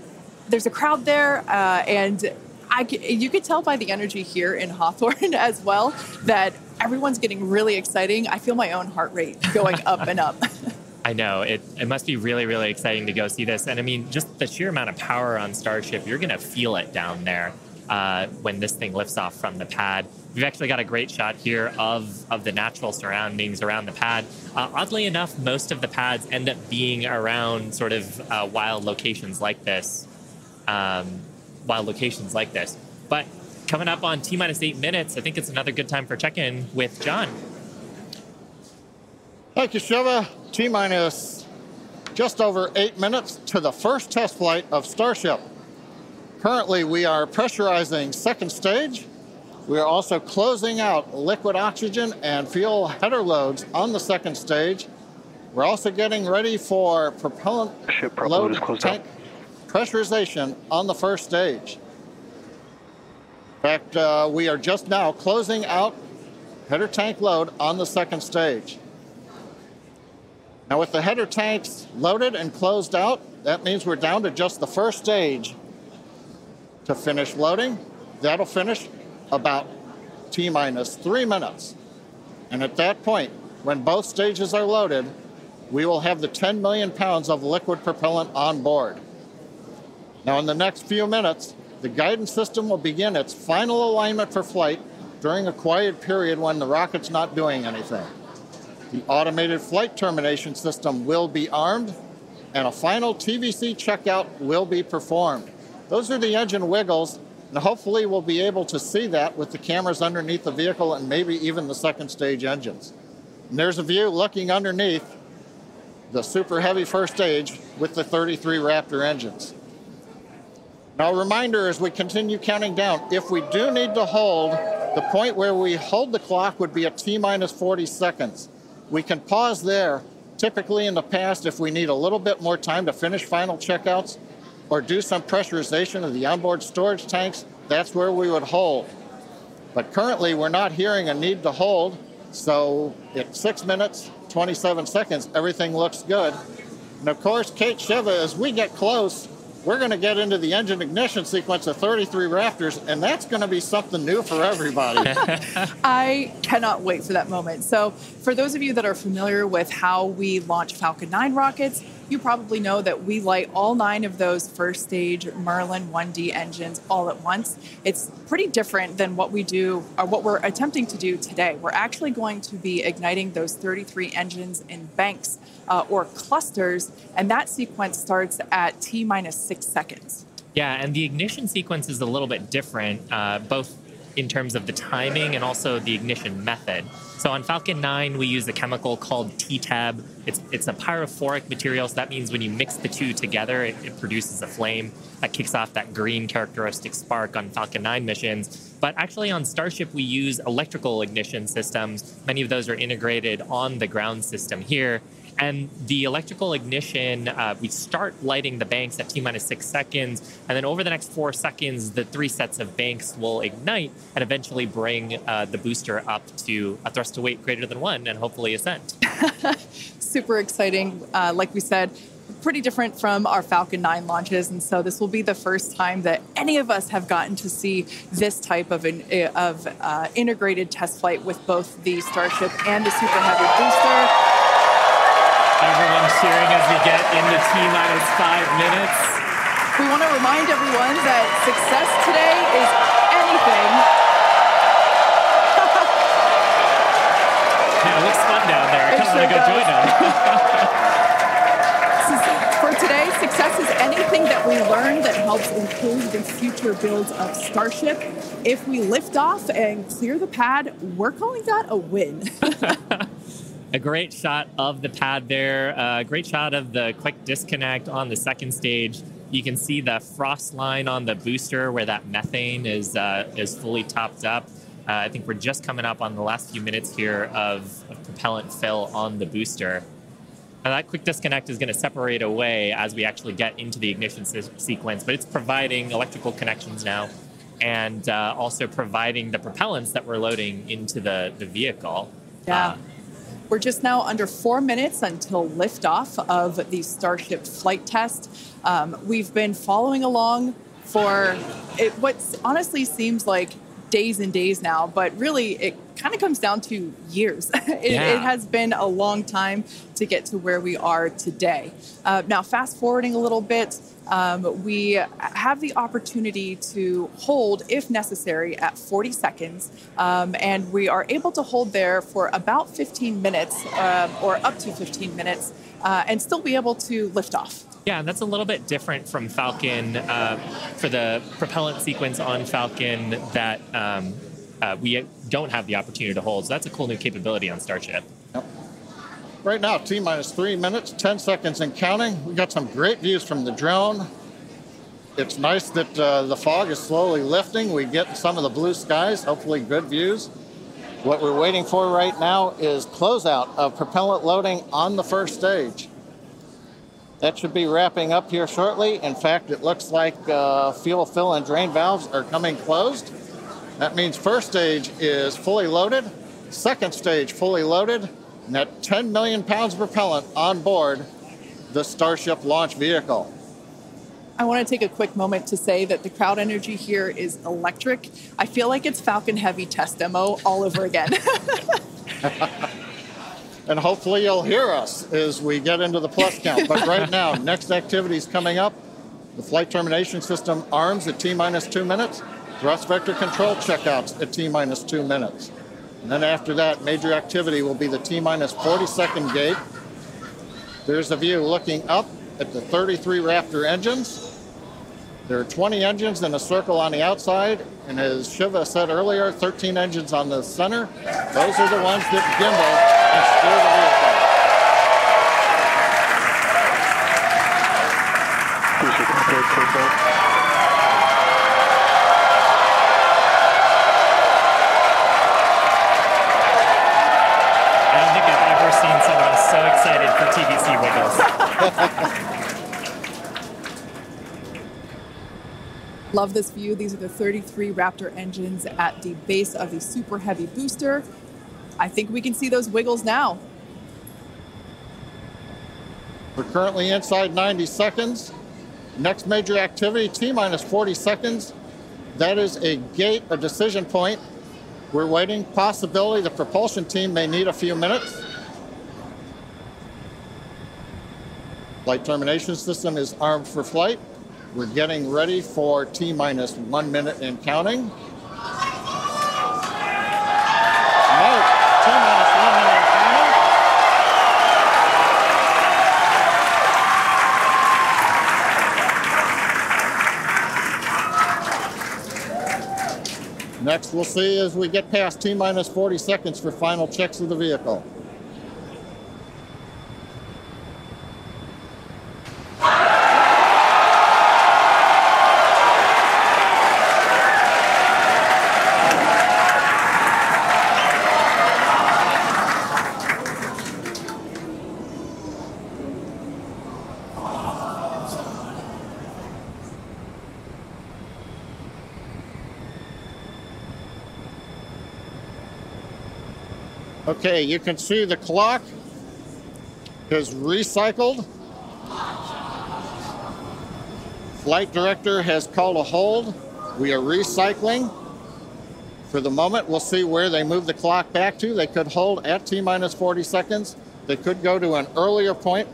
there's a crowd there, uh, and I, you could tell by the energy here in Hawthorne as well that everyone's getting really exciting. I feel my own heart rate going up and up. I know it. It must be really, really exciting to go see this. And I mean, just the sheer amount of power on Starship, you're going to feel it down there. uh, when this thing lifts off from the pad. We've actually got a great shot here of, of the natural surroundings around the pad. Uh, oddly enough, most of the pads end up being around sort of uh, wild locations like this. Um, wild locations like this. But coming up on T minus eight minutes, I think it's another good time for check in with John. Thank you, Shiva. T minus just over eight minutes to the first test flight of Starship. Currently, we are pressurizing second stage we are also closing out liquid oxygen and fuel header loads on the second stage. We're also getting ready for propellant load tank out. Pressurization on the first stage. In fact, uh, we are just now closing out header tank load on the second stage. Now, with the header tanks loaded and closed out, that means we're down to just the first stage to finish loading. That'll finish about T minus three minutes. And at that point, when both stages are loaded, we will have the 10 million pounds of liquid propellant on board. Now, in the next few minutes, the guidance system will begin its final alignment for flight during a quiet period when the rocket's not doing anything. The automated flight termination system will be armed, and a final TVC checkout will be performed. Those are the engine wiggles and hopefully we'll be able to see that with the cameras underneath the vehicle and maybe even the second stage engines. And there's a view looking underneath the super heavy first stage with the 33 Raptor engines. Now, a reminder as we continue counting down, if we do need to hold, the point where we hold the clock would be at T minus 40 seconds. We can pause there. Typically, in the past, if we need a little bit more time to finish final checkouts, or do some pressurization of the onboard storage tanks, that's where we would hold. But currently, we're not hearing a need to hold. So at six minutes, 27 seconds, everything looks good. And of course, Kate Shiva, as we get close, we're going to get into the engine ignition sequence of 33 Raptors, and that's going to be something new for everybody. I cannot wait for that moment. So, for those of you that are familiar with how we launch Falcon 9 rockets, you probably know that we light all nine of those first stage Merlin 1D engines all at once. It's pretty different than what we do or what we're attempting to do today. We're actually going to be igniting those 33 engines in banks uh, or clusters, and that sequence starts at T minus six seconds. Yeah, and the ignition sequence is a little bit different, uh, both in terms of the timing and also the ignition method. So on Falcon 9, we use a chemical called TEA-TEB. It's, it's a pyrophoric material, so that means when you mix the two together, it, it produces a flame that kicks off that green characteristic spark on Falcon 9 missions. But actually, on Starship, we use electrical ignition systems. Many of those are integrated on the ground system here. And the electrical ignition, uh, we start lighting the banks at T minus six seconds. And then over the next four seconds, the three sets of banks will ignite and eventually bring uh, the booster up to a thrust to weight greater than one and hopefully ascent. Super exciting. Uh, like we said, pretty different from our Falcon 9 launches. And so this will be the first time that any of us have gotten to see this type of, an, of uh, integrated test flight with both the Starship and the Super Heavy booster. Everyone cheering as we get into T minus five minutes. We want to remind everyone that success today is anything. yeah, it looks fun down there. Come on, go join them. For today, success is anything that we learn that helps improve the future builds of Starship. If we lift off and clear the pad, we're calling that a win. a great shot of the pad there, a great shot of the quick disconnect on the second stage. You can see the frost line on the booster where that methane is uh, is fully topped up. Uh, I think we're just coming up on the last few minutes here of, of propellant fill on the booster. And that quick disconnect is going to separate away as we actually get into the ignition se- sequence, but it's providing electrical connections now and uh, also providing the propellants that we're loading into the, the vehicle. Yeah. We're just now under four minutes until liftoff of the Starship flight test. Um, we've been following along for it, what honestly seems like days and days now, but really it kind of comes down to years. it, Yeah. it has been a long time to get to where we are today. Uh, now, fast forwarding a little bit, um, we have the opportunity to hold, if necessary, at 40 seconds, um, and we are able to hold there for about 15 minutes um, or up to 15 minutes uh, and still be able to lift off. Yeah, and that's a little bit different from Falcon uh, for the propellant sequence on Falcon that um, uh, we don't have the opportunity to hold. So that's a cool new capability on Starship. Right now, T minus three minutes, 10 seconds and counting. We got some great views from the drone. It's nice that uh, the fog is slowly lifting. We get some of the blue skies, hopefully, good views. What we're waiting for right now is closeout of propellant loading on the first stage. That should be wrapping up here shortly. In fact, it looks like uh, fuel fill and drain valves are coming closed. That means first stage is fully loaded, second stage fully loaded, and that 10 million pounds of propellant on board the Starship launch vehicle. I want to take a quick moment to say that the crowd energy here is electric. I feel like it's Falcon Heavy test demo all over again. And hopefully you'll hear us as we get into the plus count. But right now, next activity is coming up. The flight termination system arms at T minus two minutes. Thrust vector control checkouts at T minus two minutes. And then after that, major activity will be the T minus minus 40 second gate. There's a view looking up at the 33 Raptor engines. There are 20 engines in a circle on the outside, and as Shiva said earlier, 13 engines on the center. Those are the ones that gimbal and steer the vehicle. Love this view. These are the 33 Raptor engines at the base of the Super Heavy booster. I think we can see those wiggles now. We're currently inside 90 seconds. Next major activity, T minus 40 seconds. That is a gate, a decision point. We're waiting. Possibility the propulsion team may need a few minutes. Flight termination system is armed for flight. We're getting ready for T minus one minute and counting. Next, we'll see as we get past T minus 40 seconds for final checks of the vehicle. Okay, you can see the clock is recycled. Flight director has called a hold. We are recycling. For the moment, we'll see where they move the clock back to. They could hold at T minus 40 seconds. They could go to an earlier point.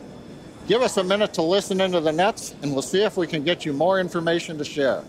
Give us a minute to listen into the nets, and we'll see if we can get you more information to share.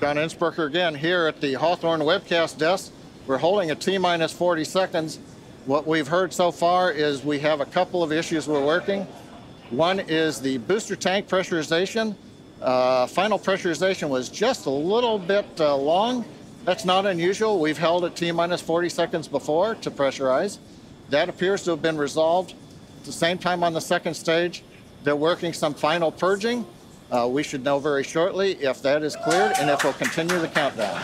John Insprucker again here at the Hawthorne webcast desk. We're holding a T minus 40 seconds. What we've heard so far is we have a couple of issues we're working. One is the booster tank pressurization. Uh, final pressurization was just a little bit uh, long. That's not unusual. We've held at T minus 40 seconds before to pressurize. That appears to have been resolved. At the same time on the second stage, they're working some final purging. Uh, we should know very shortly if that is cleared and if we'll continue the countdown.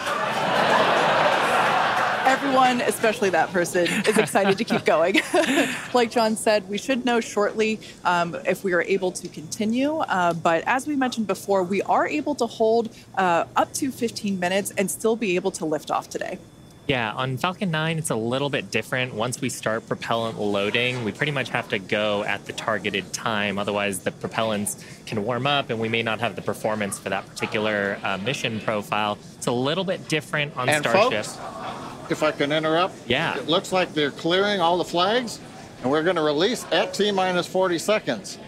Everyone, especially that person, is excited to keep going. like John said, we should know shortly um, if we are able to continue. Uh, but as we mentioned before, we are able to hold uh, up to 15 minutes and still be able to lift off today. Yeah, on Falcon 9, it's a little bit different. Once we start propellant loading, we pretty much have to go at the targeted time. Otherwise, the propellants can warm up and we may not have the performance for that particular uh, mission profile. It's a little bit different on and Starship. Folks, if I can interrupt, yeah. it looks like they're clearing all the flags and we're going to release at T minus 40 seconds.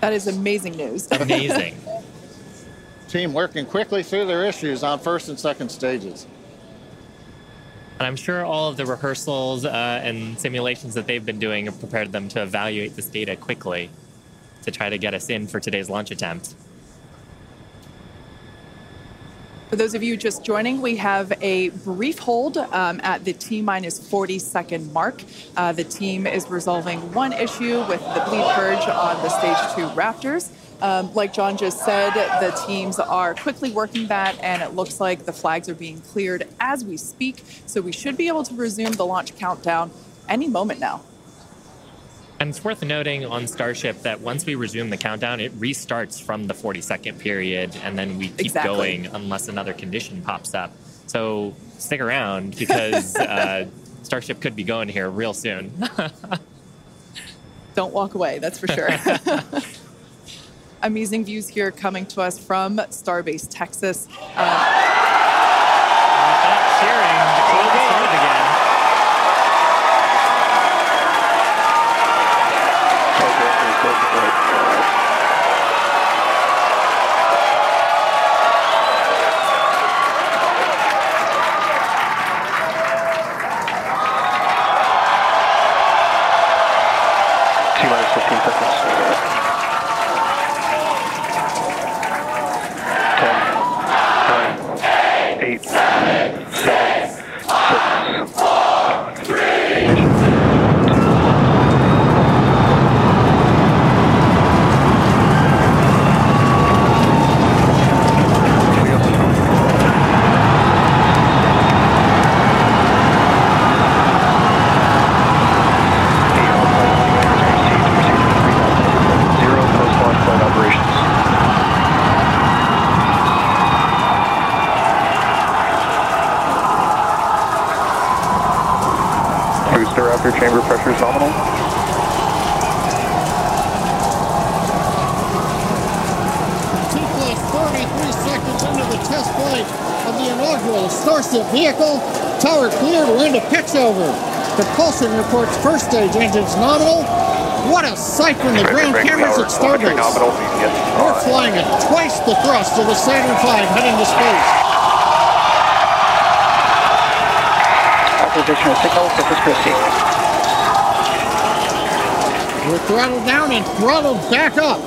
That is amazing news. Amazing. Team working quickly through their issues on first and second stages. And I'm sure all of the rehearsals uh, and simulations that they've been doing have prepared them to evaluate this data quickly to try to get us in for today's launch attempt. For those of you just joining, we have a brief hold um, at the T minus 40 second mark. Uh, the team is resolving one issue with the bleed purge on the stage two Raptors. Um, like John just said, the teams are quickly working that, and it looks like the flags are being cleared as we speak. So we should be able to resume the launch countdown any moment now. And it's worth noting on Starship that once we resume the countdown, it restarts from the 40 second period, and then we keep exactly. going unless another condition pops up. So stick around because uh, Starship could be going here real soon. Don't walk away, that's for sure. amazing views here coming to us from Starbase, Texas. Uh, cheering. The clock started again. T minus 15 seconds. 10, 9, 8, 7, 6, 5, 3, Zero post-launch flight operations. Booster after chamber pressure is nominal. T plus 43 seconds into the test flight of the inaugural Starship vehicle. Tower cleared, we're into pitch over. Propulsion reports first stage engines nominal. What a sight from the ground cameras at Starbase. nominal. You can get We're flying at twice the thrust of the Saturn V heading to space. Acquisition of signal, Corpus Christi. We're throttled down and throttled back up.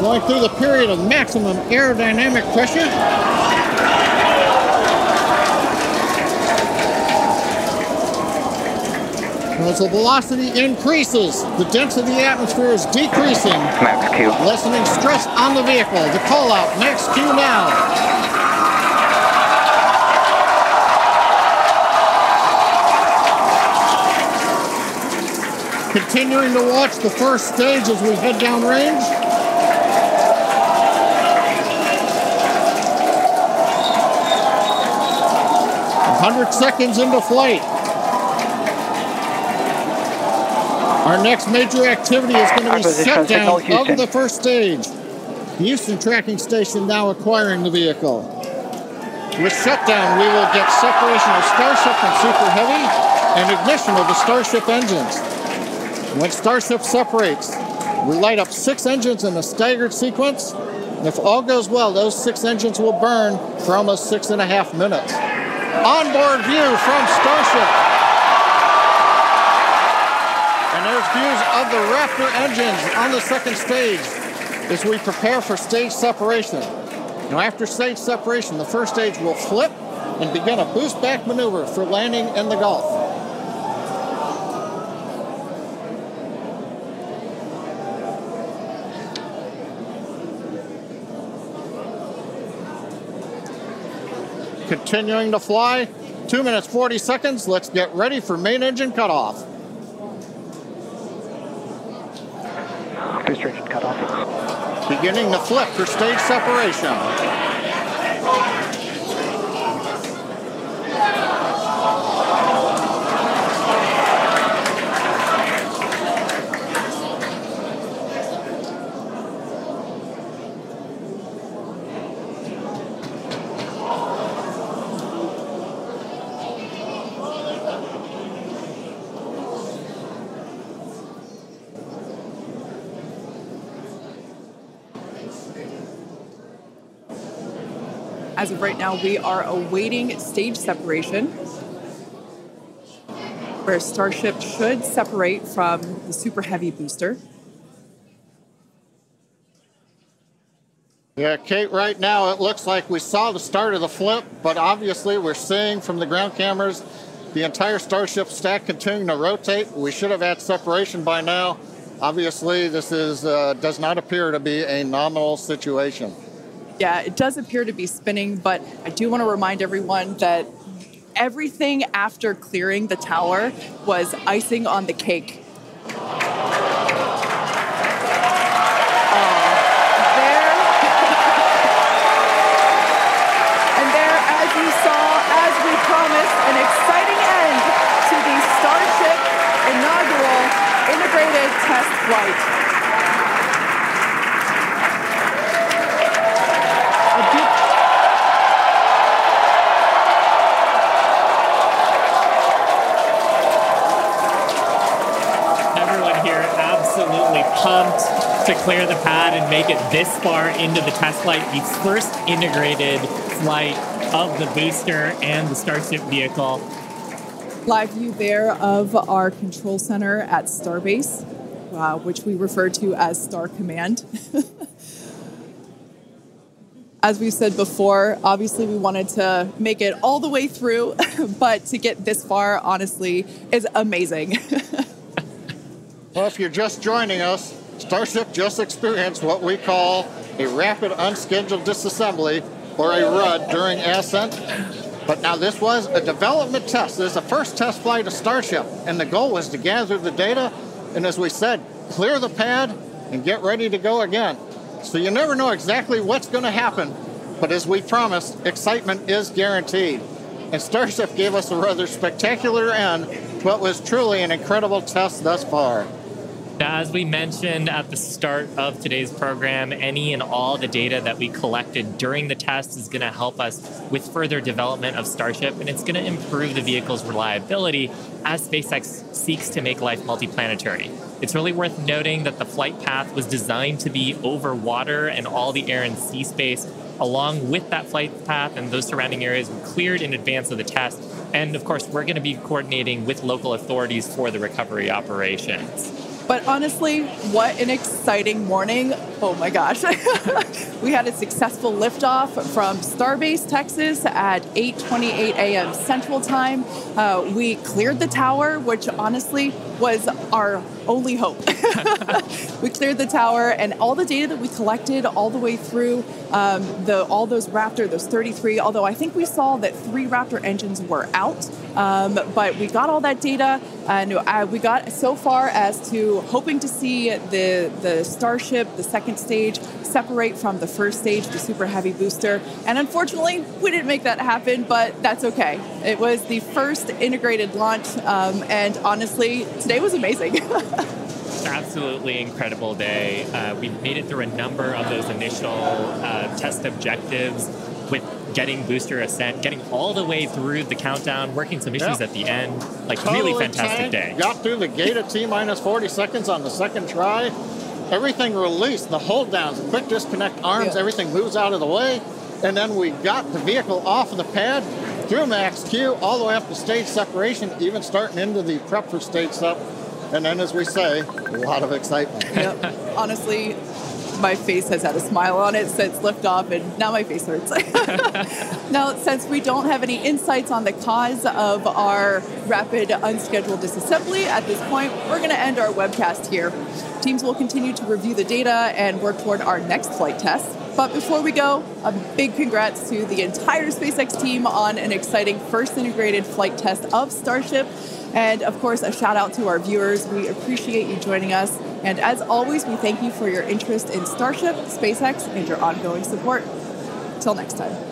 Going through the period of maximum aerodynamic pressure. As the velocity increases, the density of the atmosphere is decreasing, Max Q. lessening stress on the vehicle. The call out, max Q now. Continuing to watch the first stage as we head down range. Hundred seconds into flight. Our next major activity is going to be shutdown of the first stage. The Houston tracking station now acquiring the vehicle. With shutdown, we will get separation of Starship and Super Heavy and ignition of the Starship engines. When Starship separates, we light up six engines in a staggered sequence. And if all goes well, those six engines will burn for almost six and a half minutes. Onboard view from Starship. Views of the Raptor engines on the second stage as we prepare for stage separation. Now, after stage separation, the first stage will flip and begin a boost back maneuver for landing in the Gulf. Continuing to fly, 2 minutes 40 seconds. Let's get ready for main engine cutoff. Booster engine cut. Beginning to flip for stage separation. As of right now, we are awaiting stage separation, where Starship should separate from the Super Heavy booster. Yeah, Kate, right now it looks like we saw the start of the flip, but obviously we're seeing from the ground cameras the entire Starship stack continuing to rotate. We should have had separation by now. Obviously, this is uh, does not appear to be a nominal situation. Yeah, it does appear to be spinning, but I do want to remind everyone that everything after clearing the tower was icing on the cake. there. and there, as you saw, as we promised, an exciting end to the Starship inaugural integrated test flight. A deep- Everyone here absolutely pumped to clear the pad and make it this far into the test flight, the first integrated flight of the booster and the Starship vehicle. live view there of our control center at Starbase, uh, which we refer to as Star Command. As we said before, obviously we wanted to make it all the way through, but to get this far, honestly, is amazing. Well, if you're just joining us, Starship just experienced what we call a rapid unscheduled disassembly or a RUD during ascent. But now this was a development test. This is the first test flight of Starship, and the goal was to gather the data and, as we said, clear the pad and get ready to go again. So you never know exactly what's going to happen, but as we promised, excitement is guaranteed. And Starship gave us a rather spectacular end to what was truly an incredible test thus far. As we mentioned at the start of today's program, any and all the data that we collected during the test is going to help us with further development of Starship, and it's going to improve the vehicle's reliability as SpaceX seeks to make life multiplanetary. It's really worth noting that the flight path was designed to be over water and all the air and sea space. Along with that flight path and those surrounding areas were cleared in advance of the test. And of course, we're going to be coordinating with local authorities for the recovery operations. But honestly, what an exciting morning. Oh my gosh. we had a successful liftoff from Starbase, Texas at 8:28 a.m. Central Time. Uh, we cleared the tower, which honestly was our only hope. we cleared the tower and all the data that we collected all the way through um, the all those Raptor, those 33, although I think we saw that three Raptor engines were out. Um, but we got all that data and uh, we got so far as to hoping to see the, the Starship, the second stage, separate from the first stage, the Super Heavy booster. And unfortunately, we didn't make that happen, but that's okay. It was the first integrated launch, um, and honestly, today was amazing. absolutely incredible day. Uh, we made it through a number of those initial uh, test objectives with getting booster ascent, getting all the way through the countdown, working some issues Yeah. at the end. Like really fantastic tanked, day. Got through the gate at T minus 40 seconds on the second try. everything released, the hold downs, the quick disconnect arms, Yeah. everything moves out of the way. And then we got the vehicle off of the pad through max Q all the way up to stage separation, even starting into the prep for stage sep. And then, as we say, a lot of excitement. Yep. Honestly, my face has had a smile on it since liftoff, and now my face hurts. now, since we don't have any insights on the cause of our rapid unscheduled disassembly at this point, we're going to end our webcast here. Teams will continue to review the data and work toward our next flight test. But before we go, a big congrats to the entire SpaceX team on an exciting first integrated flight test of Starship. And of course, a shout out to our viewers. We appreciate you joining us. And as always, we thank you for your interest in Starship, SpaceX, and your ongoing support. Till next time.